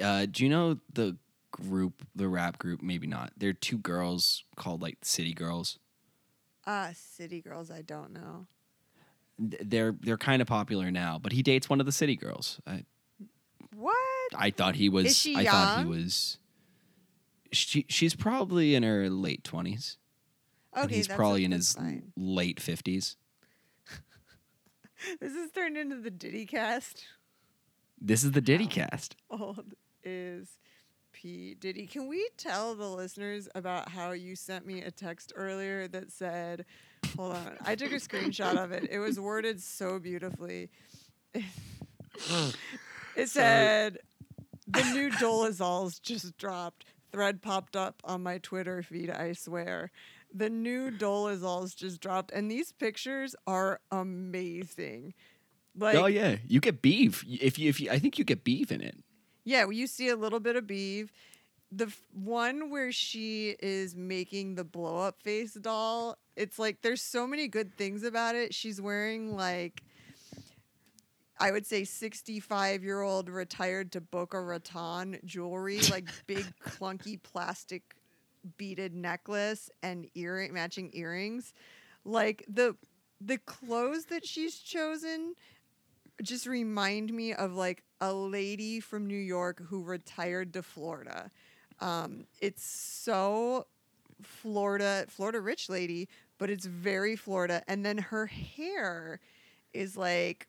uh, do you know the group, the rap group? Maybe not. They're two girls called like City Girls. Uh City Girls, I don't know. They're they're kind of popular now, but he dates one of the City Girls. I What? I thought he was. Is she I thought he young? was. She she's probably in her late twenties. Okay, he's that's probably in his late fifties. This is turned into the Diddy cast. This is the Diddy Wow. cast. Old is P. Diddy. Can we tell the listeners about how you sent me a text earlier that said, hold on, I took a screenshot of it. It was worded so beautifully. it said, the new Dolezals just dropped. Thread popped up on my Twitter feed, I swear. The new Dolezals just dropped, and these pictures are amazing. Oh, like, oh yeah, you get beef if you if you. I think you get beef in it. Yeah, well, you see a little bit of beef. the f- one where she is making the blow up face doll. It's like there's so many good things about it. She's wearing like I would say 65 year old retired to Boca Raton jewelry, like big clunky plastic beaded necklace and earring matching earrings. Like the the clothes that she's chosen just remind me of like a lady from New York who retired to Florida. Um, it's so Florida, Florida rich lady, but it's very Florida. And then her hair is like,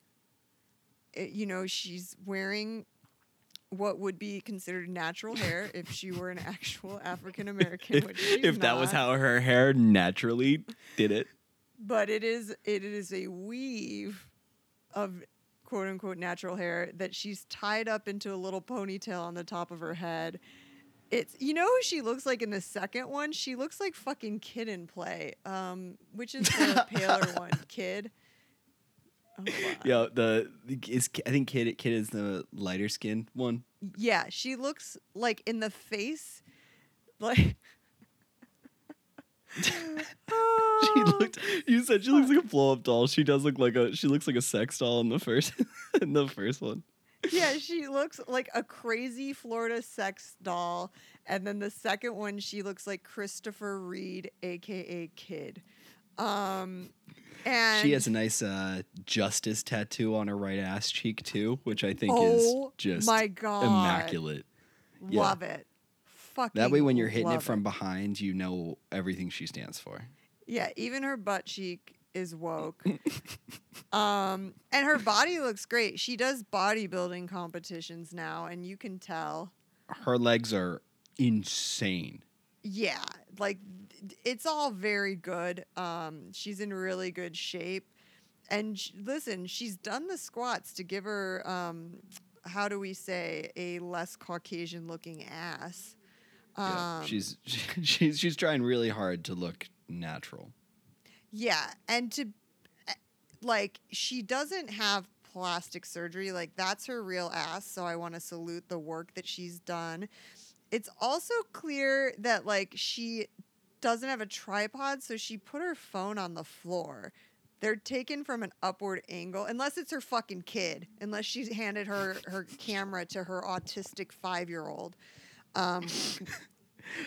eh, you know, she's wearing what would be considered natural hair if she were an actual African American. if, if that was how her hair naturally did it. but it is it is a weave of quote unquote natural hair that she's tied up into a little ponytail on the top of her head. It's you know who she looks like in the second one? She looks like fucking Kid 'n Play. Um, which is the paler one, Kid. Hold on. Yo, the is I think kid kid is the lighter skinned one. Yeah, she looks like in the face, like. She looked. You said she looks like a blow up doll. She does look like a. She looks like a sex doll in the first. in the first one. yeah, she looks like a crazy Florida sex doll. And then the second one, she looks like Christopher Reid, aka Kid. Um, and she has a nice uh, justice tattoo on her right ass cheek too, which I think oh is just my god, immaculate. yeah. Love it. Fucking That way, when you're hitting it from behind, you know everything she stands for. Yeah, even her butt cheek is woke. um, and her body looks great. She does bodybuilding competitions now, and you can tell. Her legs are insane. Yeah, like it's all very good. Um, she's in really good shape, and sh- listen, she's done the squats to give her um, how do we say a less Caucasian looking ass. Yeah, Um, she's she's she's trying really hard to look natural. Yeah, and to eh, like she doesn't have plastic surgery, like that's her real ass, so I want to salute the work that she's done. It's also clear that like she doesn't have a tripod, so she put her phone on the floor. They're taken from an upward angle, unless it's her fucking kid, unless she handed her her camera to her autistic five year old, um,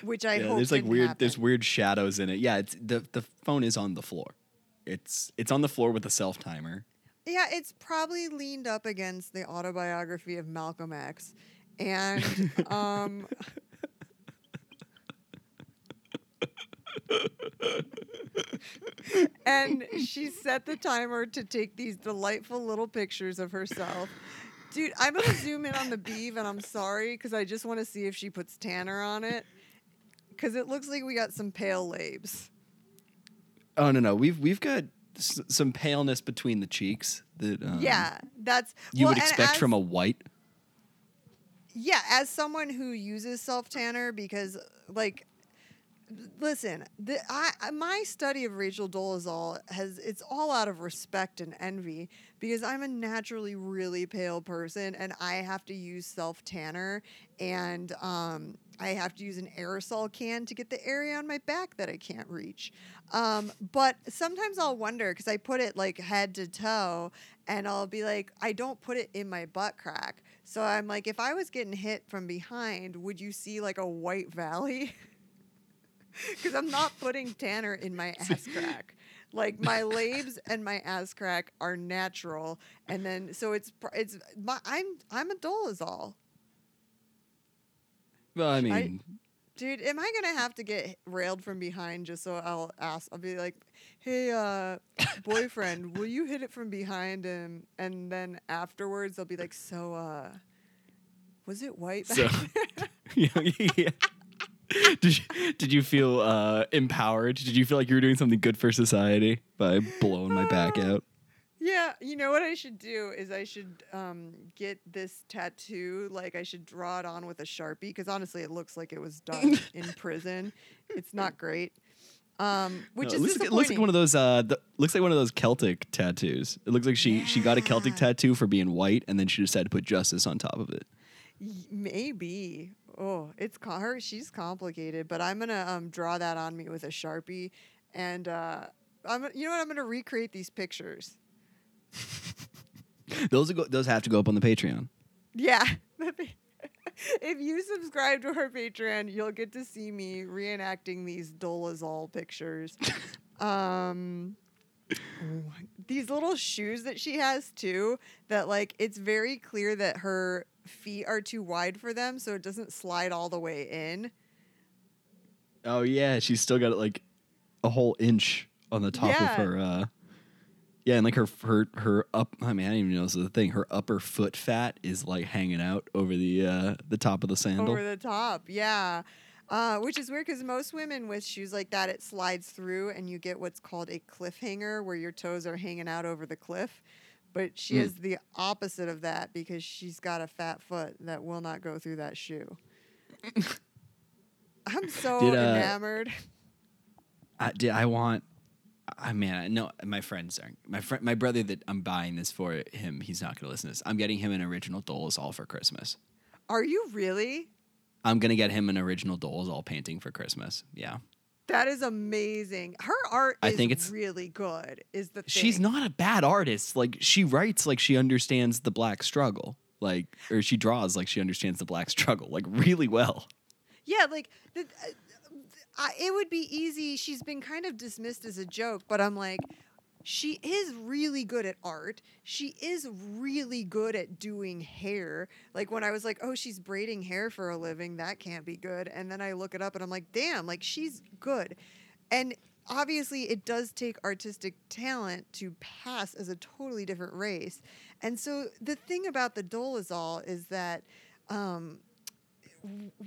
which I yeah, hope there's like weird happen. there's weird shadows in it. Yeah, it's the the phone is on the floor. It's it's on the floor with a self timer. Yeah, it's probably leaned up against the autobiography of Malcolm X. And um and she set the timer to take these delightful little pictures of herself. Dude, I'm gonna zoom in on the beeve, and I'm sorry because I just want to see if she puts tanner on it, because it looks like we got some pale labes. Oh no no, we've we've got s- some paleness between the cheeks that um, yeah, that's you well, would expect as- from a white. Yeah, as someone who uses self tanner, because like, listen, the, I I- my study of Rachel Dolezal has it's all out of respect and envy because I'm a naturally really pale person and I have to use self tanner and um, I have to use an aerosol can to get the area on my back that I can't reach. Um, but sometimes I'll wonder because I put it like head to toe and I'll be like, I don't put it in my butt crack. So I'm like, if I was getting hit from behind, would you see like a white valley? Because I'm not putting Tanner in my ass crack. Like my labes and my ass crack are natural, and then so it's it's my, I'm I'm a doll is all. Well, I mean, Dude, am I gonna have to get railed from behind just so I'll ask? I'll be like, "Hey, uh, boyfriend, will you hit it from behind?" And and then afterwards, I'll be like, "So, uh, was it white?" back So- there?" yeah, yeah. Did you, did you feel uh, empowered? Did you feel like you were doing something good for society by blowing my back out? yeah, you know what I should do is I should um, get this tattoo. Like I should draw it on with a sharpie because honestly, it looks like it was done in prison. It's not great. Um, which No, is it looks like, it looks like one of those. Uh, the, looks like one of those Celtic tattoos. It looks like she she got a Celtic tattoo for being white, and then she decided to put justice on top of it. Maybe. Oh, it's her. She's complicated, but I'm gonna um draw that on me with a sharpie, and uh, I'm you know what? I'm gonna recreate these pictures. Those go- those have to go up on the Patreon. Yeah. if you subscribe to her Patreon, you'll get to see me reenacting these Dolezal pictures. um, these little shoes that she has too, that like it's very clear that her feet are too wide for them, so it doesn't slide all the way in. Oh yeah, she's still got like a whole inch on the top Yeah. of her. uh Yeah, and like her her her up. I mean, I didn't even know this was a thing. Her upper foot fat is like hanging out over the uh the top of the sandal. over the top. Yeah. Uh, which is weird because most women with shoes like that, it slides through and you get what's called a cliffhanger where your toes are hanging out over the cliff. But she Mm. has the opposite of that because she's got a fat foot that will not go through that shoe. I'm so Did, uh, enamored. I, did I want? I mean, I know my friends are my friend, my brother that I'm buying this for him. He's not going to listen to this. I'm getting him an original Dolezal for Christmas. Are you really? I'm gonna get him an original Dolezal painting for Christmas. Yeah, That is amazing. Her art I is think it's- really good. Is the thing. she's not a bad artist. Like she writes like she understands the black struggle. Like or she draws like she understands the black struggle like really well. Yeah, like the, uh, I, it would be easy. She's been kind of dismissed as a joke, but I'm like, she is really good at art. She is really good at doing hair. Like when I was like, oh, she's braiding hair for a living, that can't be good. And then I look it up and I'm like, damn, like she's good. And obviously, it does take artistic talent to pass as a totally different race. And so the thing about the Dolezal is that. Um,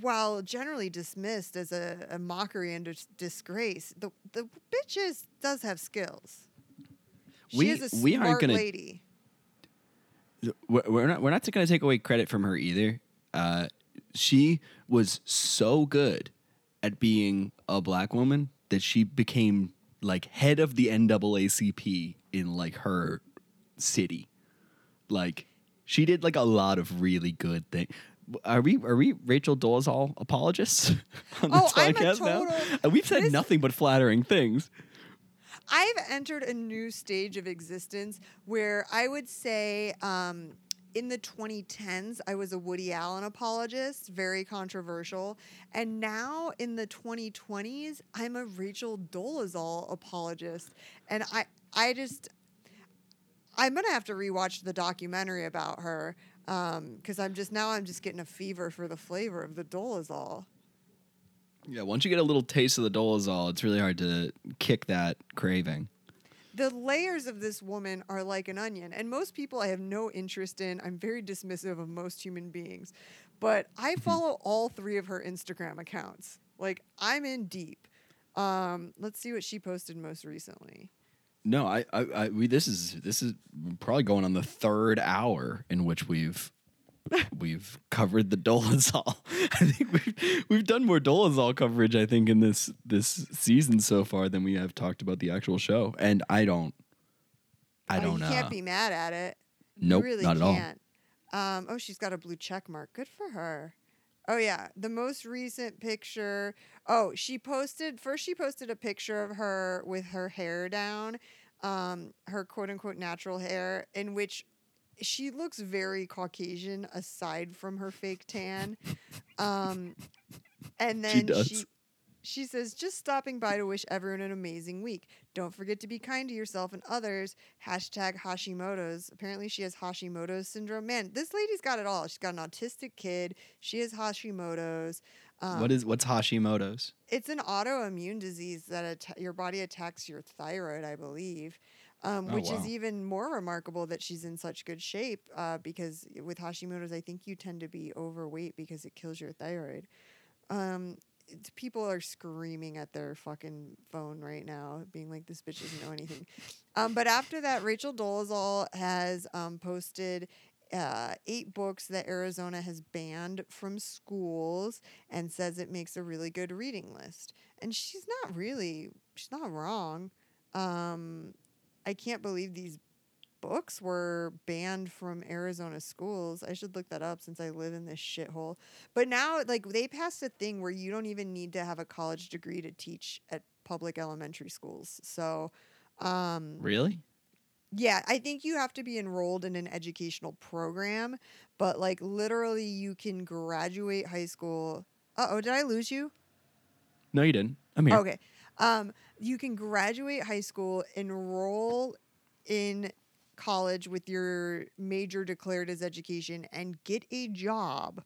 while generally dismissed as a, a mockery and dis- disgrace, the the bitch is, does have skills. She We- is a we aren't gonna- lady. We're not we're not going to take away credit from her either. Uh, she was so good at being a black woman that she became like head of the NAACP in like her city. Like she did like a lot of really good things. Are we are we Rachel Dolezal apologists on Oh, this I'm a podcast now? We've said this- nothing but flattering things. I've entered a new stage of existence where I would say um, in the 2010s, I was a Woody Allen apologist, very controversial. And now in the 2020s, I'm a Rachel Dolezal apologist. And I, I just, I'm going to have to rewatch the documentary about her because I'm just, now I'm just getting a fever for the flavor of the Dolezal. Yeah, once you get a little taste of the Dolezal, it's really hard to kick that craving. the layers of this woman are like an onion and most people i have no interest in. I'm very dismissive of most human beings but i follow all three of her instagram accounts. Like i'm in deep. Um, let's see what she posted most recently. No, I, I, I we this is this is probably going on the third hour in which we've we've covered the Dolezal. I think we've we've done more Dolezal coverage. I think in this this season so far than we have talked about the actual show, and I don't, I Oh, don't you can't be mad at it Nope, really not at all. can't um, oh she's got a blue check mark good for her Oh yeah, the most recent picture. Oh, she posted first. She posted a picture of her with her hair down, um, her quote unquote natural hair, in which she looks very Caucasian aside from her fake tan. Um, and then She she she says, just stopping by to wish everyone an amazing week. Don't forget to be kind to yourself and others. Hashtag Hashimoto's. Apparently, she has Hashimoto's syndrome. Man, this lady's got it all. She's got an autistic kid. She has Hashimoto's. Um, what is what's Hashimoto's? it's an autoimmune disease that your body attacks your thyroid, I believe. Um, Oh, which wow. is even more remarkable that she's in such good shape uh, because with Hashimoto's, I think you tend to be overweight because it kills your thyroid. Um, it's, people are screaming at their fucking phone right now, being like, "This bitch doesn't know anything." um, but after that, Rachel Dolezal has um, posted uh, eight books that Arizona has banned from schools and says it makes a really good reading list. And she's not really, she's not wrong. Um, I can't believe these books were banned from Arizona schools. I should look that up since I live in this shithole. But now, like, they passed a thing where you don't even need to have a college degree to teach at public elementary schools. So, um, Really? yeah, I think you have to be enrolled in an educational program, but like literally you can graduate high school. Uh oh, did I lose you? No, you didn't. I'm here. Okay. Um, you can graduate high school, enroll in college with your major declared as education, and get a job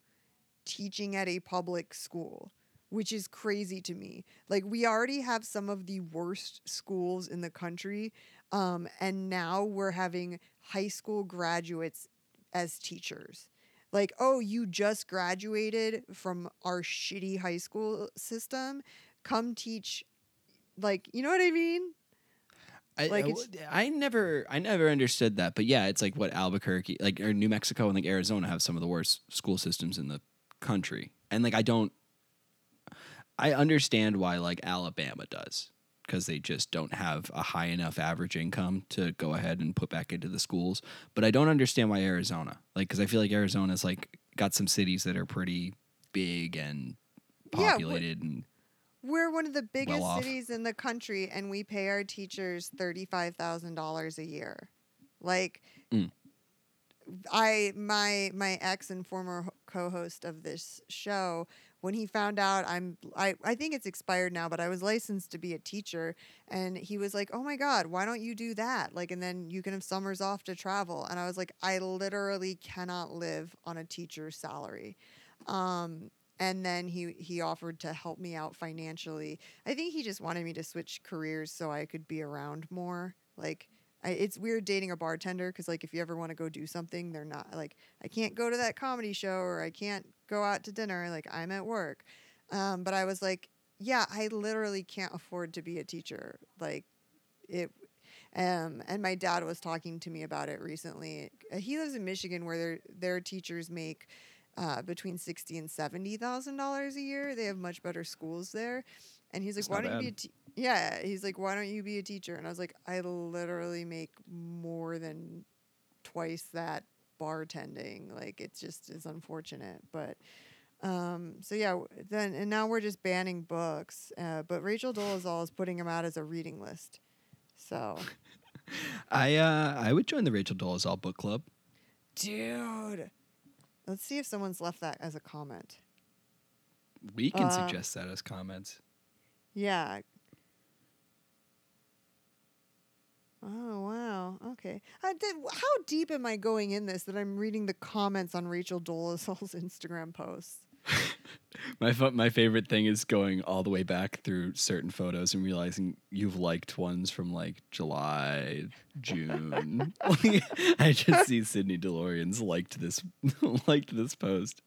teaching at a public school, which is crazy to me. Like, we already have some of the worst schools in the country, um, and now we're having high school graduates as teachers. Like, oh, you just graduated from our shitty high school system. Come teach, like, you know what I mean? I, Like, I, I never I never understood that, but yeah, it's like what Albuquerque, like or New Mexico and like Arizona have some of the worst school systems in the country, and like I don't, I understand why like Alabama does because they just don't have a high enough average income to go ahead and put back into the schools, but I don't understand why Arizona, like because I feel like Arizona's like got some cities that are pretty big and Yeah, wh- populated and We're one of the biggest off. cities in the country, and we pay our teachers thirty-five thousand dollars a year. Like, Mm. I my my ex and former co-host of this show, when he found out I'm I I think it's expired now, but I was licensed to be a teacher, and he was like, "Oh my god, why don't you do that? Like, and then you can have summers off to travel." And I was like, "I literally cannot live on a teacher's salary." Um, and then he he offered to help me out financially. I think he just wanted me to switch careers so I could be around more. Like I, it's weird dating a bartender because like if you ever want to go do something, they're not like I can't go to that comedy show or I can't go out to dinner. Like I'm at work. Um, but I was like, yeah, I literally can't afford to be a teacher. Like it. Um, and my dad was talking to me about it recently. He lives in Michigan, where their their teachers make uh, between sixty and seventy thousand dollars a year. They have much better schools there, and he's like, That's "Why don't you be a te- yeah?" He's like, "Why don't you be a teacher?" And I was like, "I literally make more than twice that bartending. Like, it just is unfortunate." But um, so yeah, then and now we're just banning books. Uh, but Rachel Dolezal is putting them out as a reading list. So, I uh I would join the Rachel Dolezal book club. dude, let's see if someone's left that as a comment. We can Uh, suggest that as comments. Yeah. Oh wow. Okay. I did, how deep am I going in this that I'm reading the comments on Rachel Dolezal's Instagram posts? My my favorite thing is going all the way back through certain photos and realizing you've liked ones from like July, June. I just see Sydney DeLorean's liked this liked this post.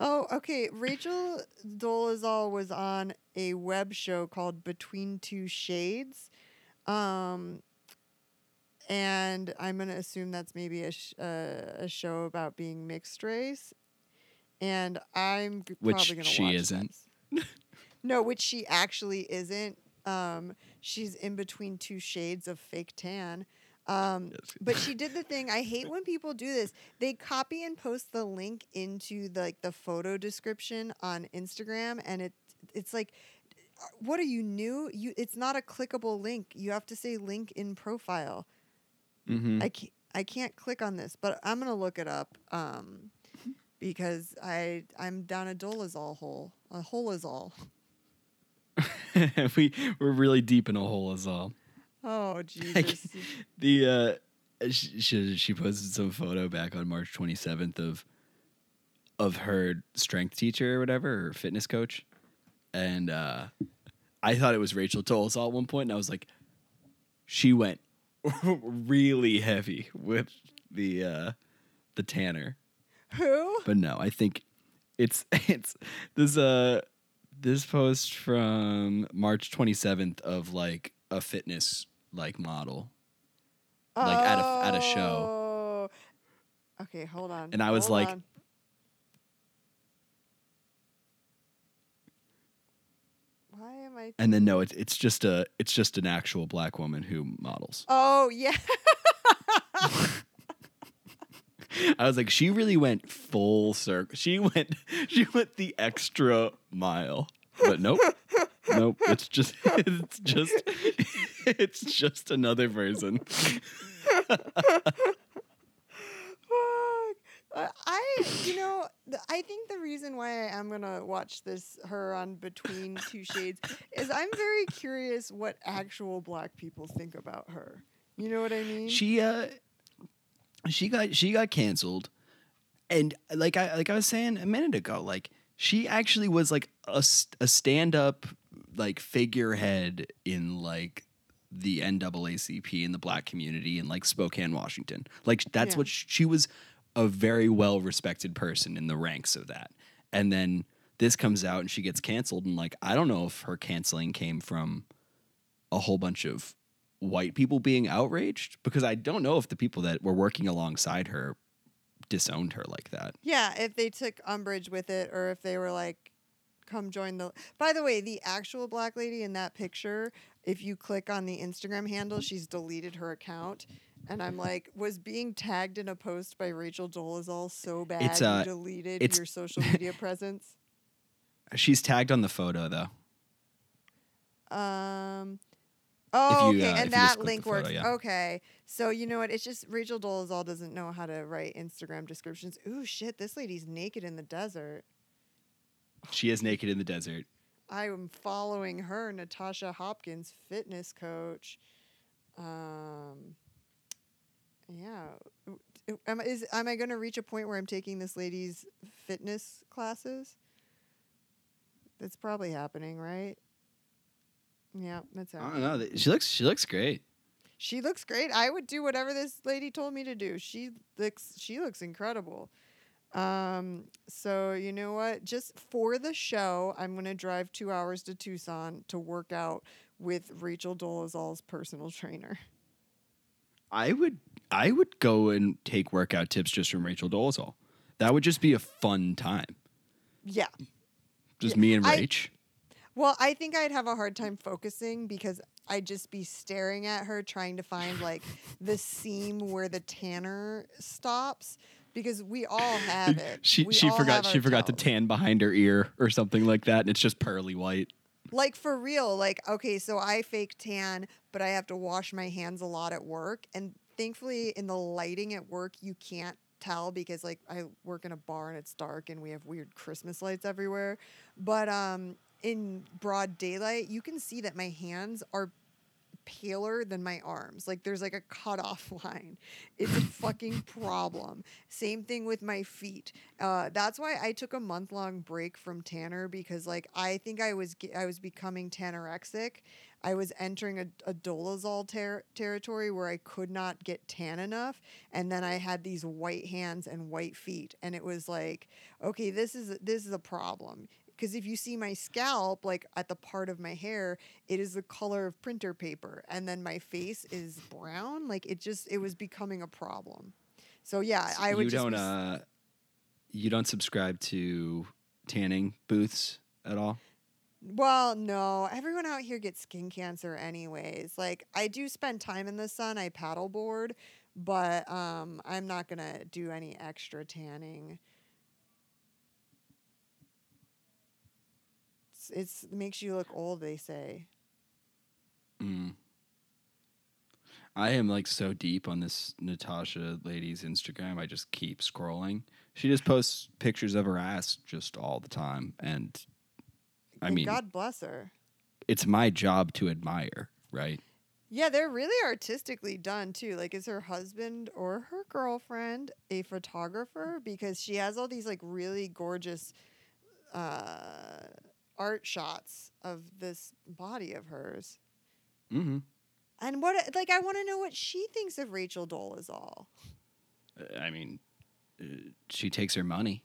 Oh, okay. Rachel Dolezal was on a web show called Between Two Shades. Um, and I'm going to assume that's maybe a, sh- uh, a show about being mixed race. And I'm Which probably to she watch isn't. this. no, which she actually isn't. Um, she's in between two shades of fake tan. Um, but she did the thing. I hate when people do this. They copy and post the link into the, like the photo description on Instagram, and it it's like, what are you new? You it's not a clickable link. You have to say link in profile. Mm-hmm. I can't I can't click on this, but I'm gonna look it up. Um, because I I'm down a Dolezal hole. A hole is all. we we're really deep in a hole is all. Oh Jesus! the uh she, she she posted some photo back on March 27th of of her strength teacher or whatever or fitness coach and uh I thought it was Rachel Dolezal at one point and I was like she went really heavy with the uh the tanner Who? but no I think it's it's this uh this post from March 27th of like a fitness like model Like, at a- at a show. Oh. Okay, hold on. And I was hold like- on. Why am I? and then no it's it's just a it's just an actual black woman who models Oh yeah. I was like, she really went full circle. She went, she went the extra mile. But nope, nope. It's just, it's just, it's just another person. I, you know, I think the reason why I am gonna watch this her on Between Two Shades is I'm very curious what actual black people think about her. You know what I mean? She, uh, she got, she got canceled, and like I, like I was saying a minute ago, like she actually was like a, a stand up like figurehead in like the NAACP in the black community in like Spokane, Washington. Like that's Yeah. what sh- she was a very well respected person in the ranks of that. And then this comes out and she gets canceled and like I don't know if her canceling came from a whole bunch of white people being outraged because I don't know if the people that were working alongside her disowned her like that. yeah, if they took umbrage with it or if they were like, come join the. By the way, the actual black lady in that picture, if you click on the Instagram handle, she's deleted her account. And I'm like, was being tagged in a post by Rachel Dolezal so bad It's, uh, you deleted it's- your social media presence? She's tagged on the photo though. Um. Oh, you, okay, uh, and that link photo, works. yeah. Okay, so you know what? It's just Rachel Dolezal doesn't know how to write Instagram descriptions. Ooh, shit! This lady's naked in the desert. She is naked in the desert. I am following her, Natasha Hopkins, fitness coach. Um. Yeah. Am, is am I going to reach a point where I'm taking this lady's fitness classes? That's probably happening, right? Yeah, that's I don't know. She looks she looks great. She looks great. I would do whatever this lady told me to do. She looks she looks incredible. Um, so you know what? Just for the show, I'm gonna drive two hours to Tucson to work out with Rachel Dolezal's personal trainer. I would I would go and take workout tips just from Rachel Dolezal. That would just be a fun time. Yeah. Just Yeah, me and Rach. Well, I think I'd have a hard time focusing because I'd just be staring at her trying to find like the seam where the tanner stops because we all have it. she We she forgot she forgot to tan behind her ear or something like that, and it's just pearly white. like for real like okay so i fake tan but i have to wash my hands a lot at work and thankfully in the lighting at work you can't tell because like i work in a bar and it's dark and we have weird christmas lights everywhere but um in broad daylight you can see that my hands are paler than my arms. Like there's like a cutoff line. It's a fucking problem. Same thing with my feet. Uh, that's why I took a month long break from Tanner because like I think I was I was becoming Tannerexic. I was entering a, a Dolezal ter- territory where I could not get tan enough, and then I had these white hands and white feet, and it was like, okay, this is this is a problem because if you see my scalp like at the part of my hair it is the color of printer paper and then my face is brown like it just it was becoming a problem so yeah i would you just don't be uh you don't subscribe to tanning booths at all. well no everyone out here gets skin cancer anyways like i do spend time in the sun i paddleboard but um i'm not gonna do any extra tanning it's, it's it makes you look old they say Mm. I am like so deep on this Natasha lady's Instagram. I just keep scrolling. She just posts pictures of her ass just all the time, and I mean, god bless her it's my job to admire, right? Yeah, they're really artistically done too. Like, is her husband or her girlfriend a photographer? Because she has all these like really gorgeous uh, art shots of this body of hers. Mm-hmm. And what, like, I want to know what she thinks of Rachel Dolezal. I mean, uh, she takes her money.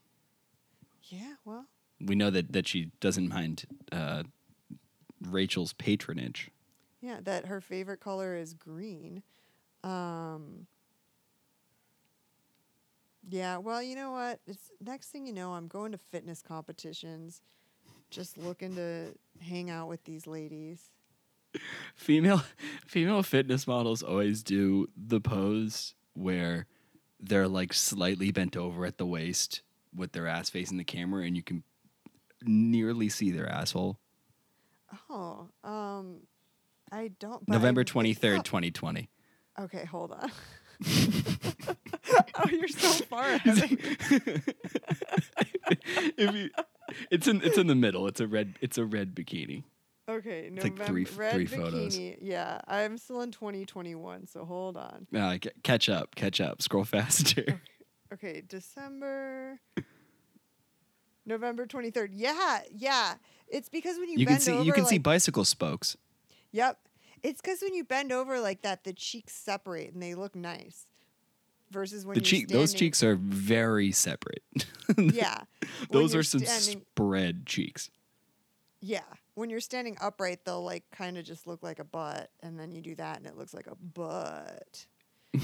Yeah, well, We know that that she doesn't mind uh, Rachel's patronage. yeah, that her favorite color is green. Um, yeah, well, you know what? It's next thing you know, I'm going to fitness competitions, just looking to hang out with these ladies. Female female fitness models always do the pose where they're like slightly bent over at the waist with their ass facing the camera and you can nearly see their asshole. Oh, um, I don't. November 23rd, 2020. Okay, hold on. oh, you're so far ahead. if you, it's in it's in the middle. It's a red it's a red bikini. Okay, It's like three- red three bikini. photos. Yeah, I'm still in 2021, so hold on. Uh, c- catch up, catch up. Scroll faster. Okay, December, November 23rd. Yeah, yeah. It's because when you, You bend can see over, you can see bicycle spokes. Yep. It's because when you bend over like that, the cheeks separate and they look nice. Versus when The you're cheek those cheeks are very separate. Yeah. those are some standing- spread cheeks. Yeah. When you're standing upright, they'll like kind of just look like a butt, and then you do that, and it looks like a butt.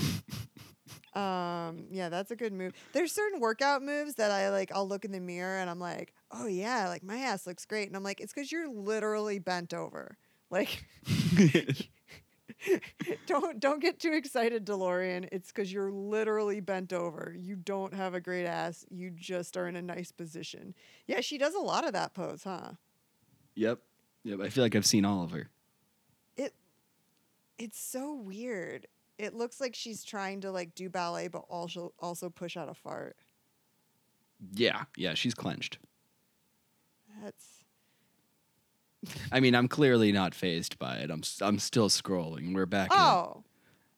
um, yeah, that's a good move. There's certain workout moves that I like. I'll look in the mirror and I'm like, oh yeah, like my ass looks great, and I'm like, it's because you're literally bent over. Like, don't don't get too excited, DeLorean. It's because you're literally bent over. You don't have a great ass. You just are in a nice position. Yeah, she does a lot of that pose, huh? Yep. Yep. I feel like I've seen all of her. it it's so weird. It looks like she's trying to like do ballet but also also push out a fart. Yeah. Yeah. She's clenched. That's I mean, I'm clearly not phased by it. I'm I'm still scrolling. We're back. at Oh,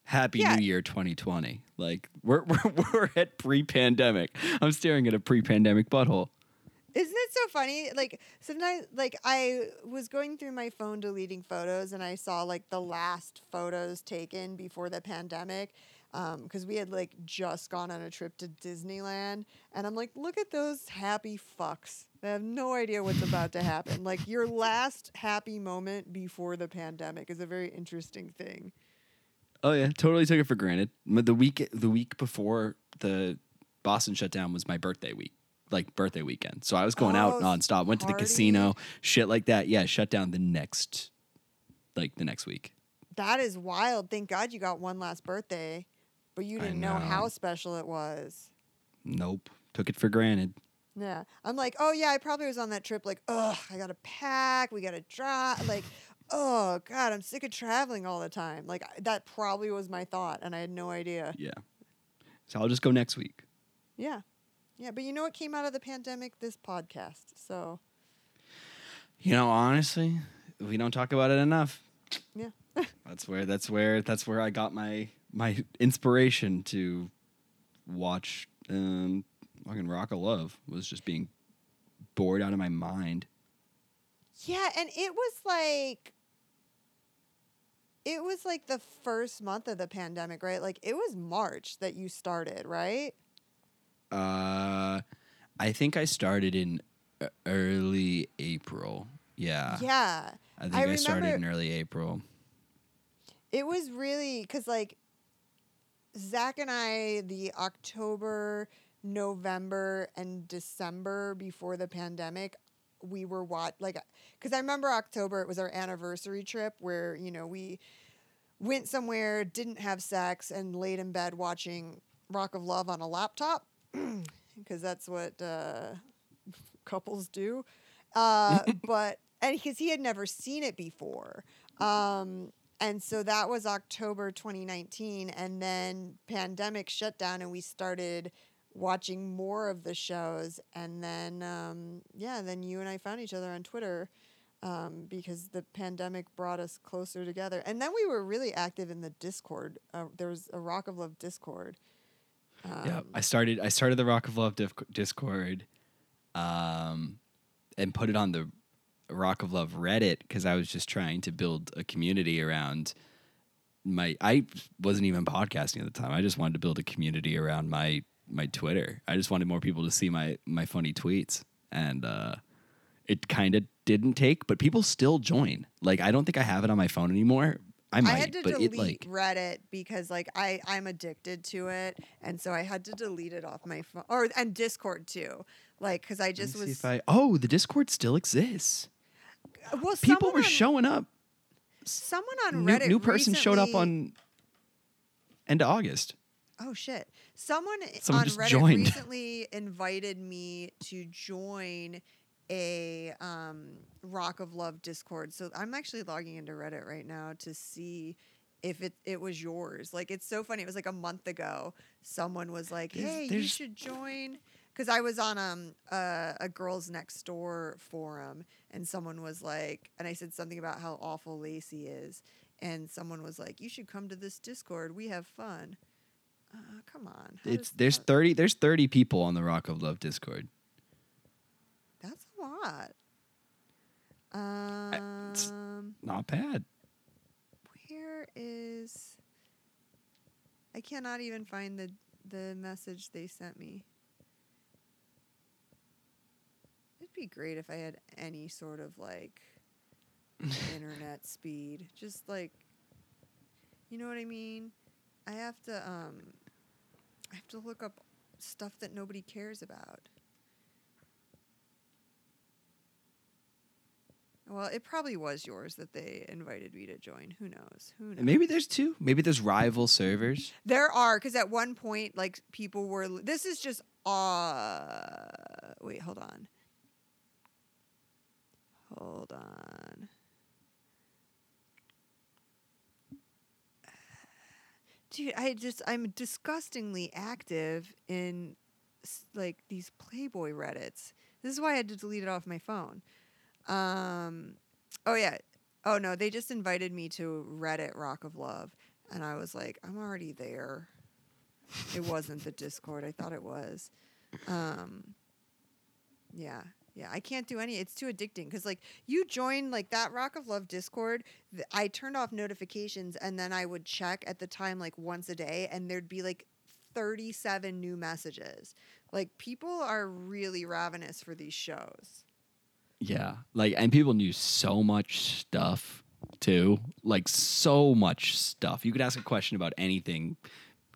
Happy yeah. New Year 2020. Like we're we're, we're at pre-pandemic. I'm staring at a pre-pandemic butthole. isn't it so funny? Like sometimes like I was going through my phone deleting photos and I saw like the last photos taken before the pandemic. Um, because we had like just gone on a trip to Disneyland, and I'm like, look at those happy fucks. They have no idea what's about to happen. Like your last happy moment before the pandemic is a very interesting thing. Oh yeah, totally took it for granted. The week the week before the Boston shutdown was my birthday week, like birthday weekend. So I was going out Oh, nonstop. Went to the casino, shit like that. Yeah, shut down the next, like the next week. That is wild. Thank God you got one last birthday, but you didn't know. know. how special it was. Nope, took it for granted. Yeah. I'm like, oh, yeah, I probably was on that trip. Like, ugh, I got to pack. We got to drive. Like, oh, God, I'm sick of traveling all the time. Like, that probably was my thought, and I had no idea. Yeah, so I'll just go next week. Yeah. Yeah. But you know what came out of the pandemic? This podcast. So, You know, honestly, we don't talk about it enough. yeah. That's where that's where that's where I got my my inspiration to watch um fucking Rock of Love was just being bored out of my mind. Yeah, and it was like it was like the first month of the pandemic, right? Like it was March that you started, right? Uh I think I started in e- early April. Yeah. yeah. I think I I, started in early April. It was really because like Zach and I, the October, November, and December before the pandemic, we were what like because I remember October it was our anniversary trip where you know we went somewhere, didn't have sex, and laid in bed watching Rock of Love on a laptop because that's what uh, couples do. Uh, but and because he had never seen it before. Um, and so that was October 2019, and then pandemic shut down, and we started watching more of the shows, and then um, yeah, then you and I found each other on Twitter um, because the pandemic brought us closer together, and then we were really active in the Discord. Uh, there was a Rock of Love Discord. yeah, Um, I started I started the Rock of Love Dif- Discord um and put it on the Rock of Love Reddit cuz I was just trying to build a community around my I wasn't even podcasting at the time. I just wanted to build a community around my my Twitter. I just wanted more people to see my my funny tweets and uh it kind of didn't take, but people still join. Like I don't think I have it on my phone anymore. I might, I had to but delete it like Reddit because like I I'm addicted to it, and so I had to delete it off my phone. Or and Discord too, like because I just was. I, oh, the Discord still exists. well, People were on, showing up. Someone on New, Reddit. new person showed up on end of August. Oh shit! Someone, Someone on Reddit joined. recently invited me to join a um, Rock of Love Discord. So I'm actually logging into Reddit right now to see if it it was yours. Like it's so funny. It was like a month ago. Someone was like, There's- "Hey, you should join." Because I was on um a, a girls next door forum, and someone was like, and I said something about how awful Lacey is, and someone was like, "You should come to this Discord. We have fun." Uh, come on. How It's does- there's how- thirty there's thirty people on the Rock of Love Discord. That's a lot. it's- Um, Not bad. where is? I cannot even find the the message they sent me. It'd be great if I had any sort of like internet speed. Just like, you know what I mean? I have to um, I have to look up stuff that nobody cares about. Well, it probably was yours that they invited me to join. Who knows? Who knows? Maybe there's two. Maybe there's rival servers. There are because at one point, like people were. This is just. Uh, wait, hold on. Hold on. Dude, I just I'm disgustingly active in like these Playboy Reddits. This is why I had to delete it off my phone. Um, oh yeah. Oh no, they just invited me to Reddit Rock of Love, and I was like, I'm already there. It wasn't the Discord. I thought it was. Um, yeah, yeah. I can't do any. It's too addicting because like you join like that Rock of Love Discord. th- I turned off notifications and then I would check at the time like once a day, and there'd be like 37 new messages. Like people are really ravenous for these shows. Yeah. Like and people knew so much stuff too. Like so much stuff. You could ask a question about anything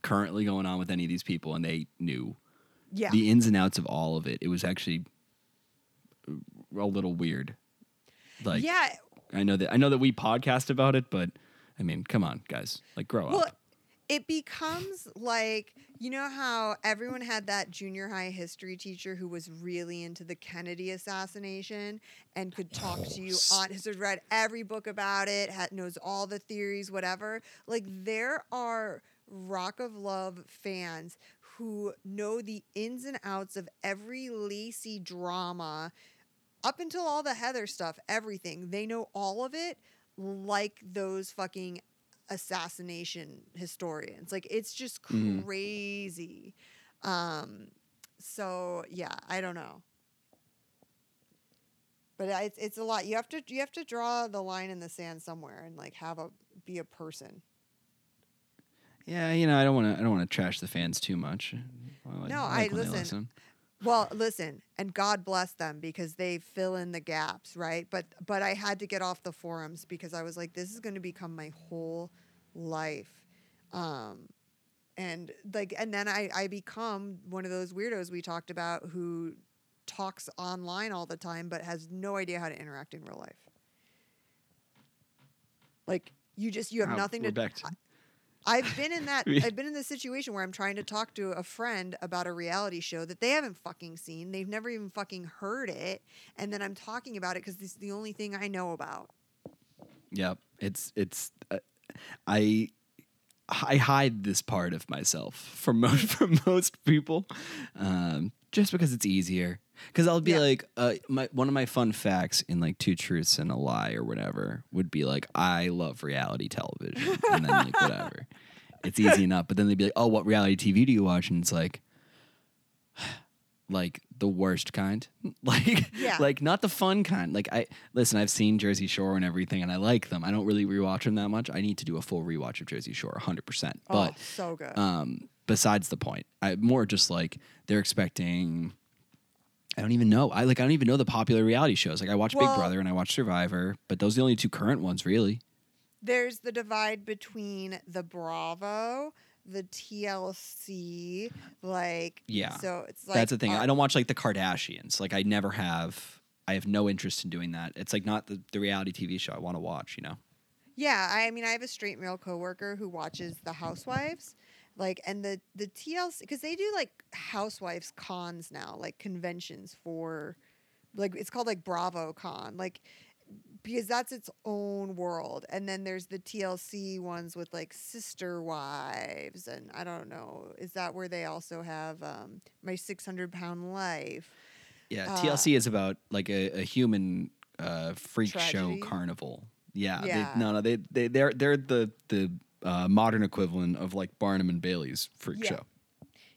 currently going on with any of these people and they knew Yeah. the ins and outs of all of it. It was actually a little weird. Like yeah. I know that I know that we podcast about it, but I mean, come on, guys. Like grow Well, up. it becomes like you know how everyone had that junior high history teacher who was really into the Kennedy assassination and could talk to you on has read every book about it, had, knows all the theories, whatever. Like there are Rock of Love fans who know the ins and outs of every Lacey drama up until all the Heather stuff, everything. They know all of it like those fucking assassination historians. Like it's just Mhm. crazy. Um so yeah, I don't know. But it's it's a lot. You have to you have to draw the line in the sand somewhere and like have a be a person. Yeah, you know, I don't want to. I don't want to trash the fans too much. Well, No, like I- they listen, Well, listen, and God bless them because they fill in the gaps, right? But but I had to get off the forums because I was like, this is going to become my whole life, um, and like, and then I I become one of those weirdos we talked about who talks online all the time but has no idea how to interact in real life. Like you just you have nothing to. to- I've been in that. I've been in the situation where I'm trying to talk to a friend about a reality show that they haven't fucking seen. They've never even fucking heard it, and then I'm talking about it because this is the only thing I know about. Yep. It's it's uh, I I hide this part of myself from most from most people, um, just because it's easier. Because I'll be Yeah. like, uh, my one of my fun facts in like two truths and a lie or whatever would be like, I love reality television, and then like whatever. It's easy enough, but then they'd be like, "Oh, what reality TV do you watch?" And it's like, like the worst kind, like Yeah. like not the fun kind. Like I listen, I've seen Jersey Shore and everything, and I like them. I don't really rewatch them that much. I need to do a full rewatch of Jersey Shore, hundred percent. But oh, so good. um, besides the point, I more just like they're expecting. I don't even know. I like. I don't even know the popular reality shows. Like I watch Well- Big Brother and I watch Survivor, but those are the only two current ones, really. There's the divide between the Bravo, the TLC, like Yeah. So it's like That's the thing. uh, I don't watch like the Kardashians. Like I never have. I have no interest in doing that. It's like not the, the reality TV show I want to watch. You know. Yeah, I mean, I have a straight male coworker who watches The Housewives, Like and the the TLC because they do like housewives cons now, like conventions for like it's called like Bravo Con, like because that's its own world. And then there's the TLC ones with like sister wives and I don't know, is that where they also have um my 600 pound life? Yeah, Uh, TLC is about like a, a human uh, freak Tragedy? show carnival. Yeah, Yeah. They, no, no, they they they're they're the the uh, modern equivalent of like Barnum and Bailey's freak Yeah. show.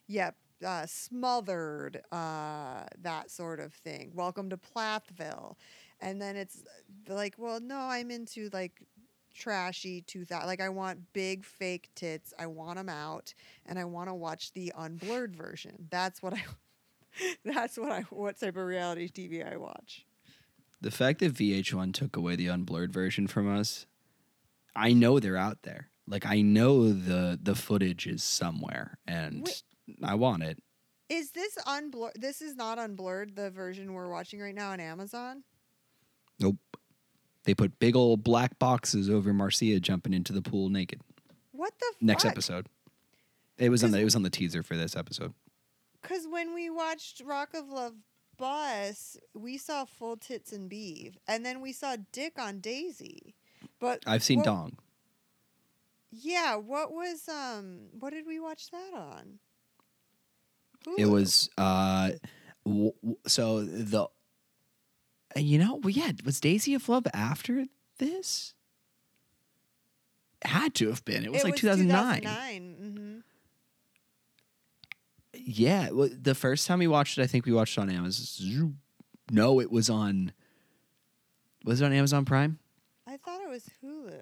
Yep. Uh, smothered, uh, that sort of thing. Welcome to Plathville. And then it's uh, like, well, no, I'm into like trashy 2000. Like, I want big fake tits. I want them out. And I want to watch the unblurred version. That's what I. That's what I what type of reality TV I watch. The fact that VH1 took away the unblurred version from us, I know they're out there. Like I know the the footage is somewhere, and Wait. I want it. Is this unblurred? This is not unblurred. The version we're watching right now on Amazon. Nope. They put big old black boxes over Marcia jumping into the pool naked. What the Next episode. It was on the it was on the teaser for this episode. Because when we watched Rock of Love Bus, we saw full tits and beef, and then we saw dick on Daisy. But I've seen what- dong. Yeah, what was um? What did we watch that on? It was uh, w- w- so the. uh, You know, well, yeah, was Daisy of Love after this? Had to have been. It was like 2009. 2009. Mm-hmm. Yeah, well, the first time we watched it, I think we watched it on Amazon. No, it was on. Was it on Amazon Prime? I thought it was Hulu.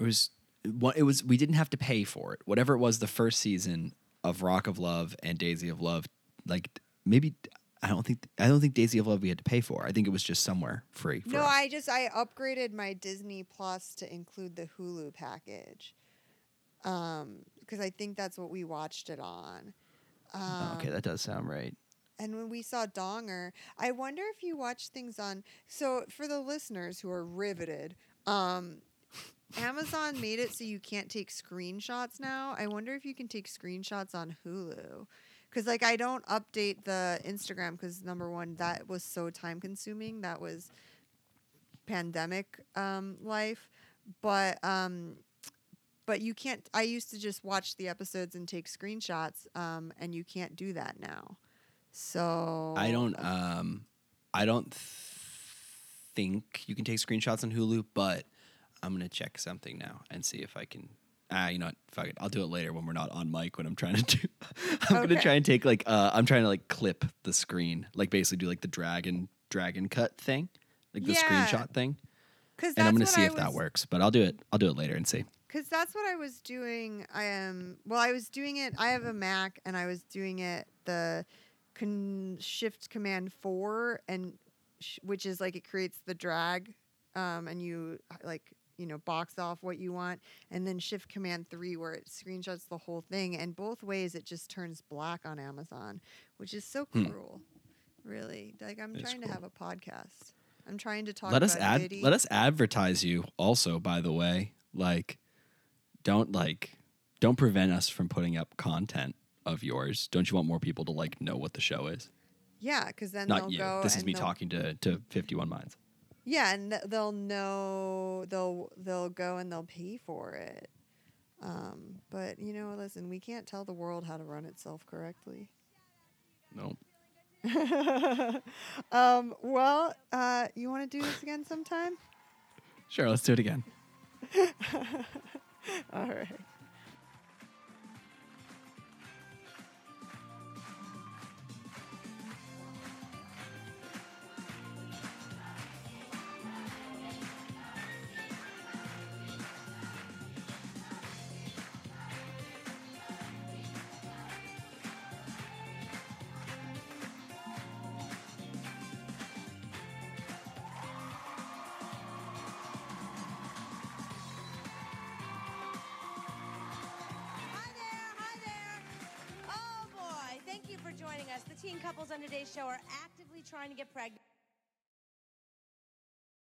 It was. What- It was. We didn't have to pay for it. Whatever it was, the first season of Rock of Love and Daisy of Love, like maybe I don't think I don't think Daisy of Love we had to pay for. I think it was just somewhere free. No, us. I just I upgraded my Disney Plus to include the Hulu package. Um, because I think that's what we watched it on. Um, Oh, okay, that does sound right. And when we saw Donger, I wonder if you watch things on. So for the listeners who are riveted, um, Amazon made it so you can't take screenshots now. I wonder if you can take screenshots on Hulu. Because like I don't update the Instagram because number one that was so time consuming. That was pandemic um, life, but um, but you can't. I used to just watch the episodes and take screenshots, um, and you can't do that now. So I don't. Um, I don't th- think you can take screenshots on Hulu, but I'm gonna check something now and see if I can. Ah, you know what? Fuck it. I'll do it later when we're not on mic. When I'm trying to do, I'm Okay. gonna try and take like. Uh, I'm trying to like clip the screen, like basically do like the dragon dragon cut thing, like the Yeah. screenshot thing, because and I'm gonna see if that works. But I'll do it. I'll do it later and see. Because that's what I was doing. I am well. I was doing it. I have a Mac, and I was doing it the con- Shift Command Four, and sh- which is like it creates the drag, um, and you like you know box off what you want, and then Shift Command Three where it screenshots the whole thing, and both ways it just turns black on Amazon, which is so Hmm. cruel. Really, like I'm It's trying to have a podcast. I'm trying to talk. let us ad. Diddy. Let us advertise you. Also, by the way, like, don't like, don't prevent us from putting up content of yours. Don't you want more people to like know what the show is? Yeah, because then Not they'll you. go. This is me talking to to 51 minds. Yeah, and th- they'll know they'll they'll go and they'll pay for it. Um, but you know, listen, we can't tell the world how to run itself correctly. No. um, well, uh, you want to do this again sometime? Sure, let's do it again. All right. Trying to get pregnant.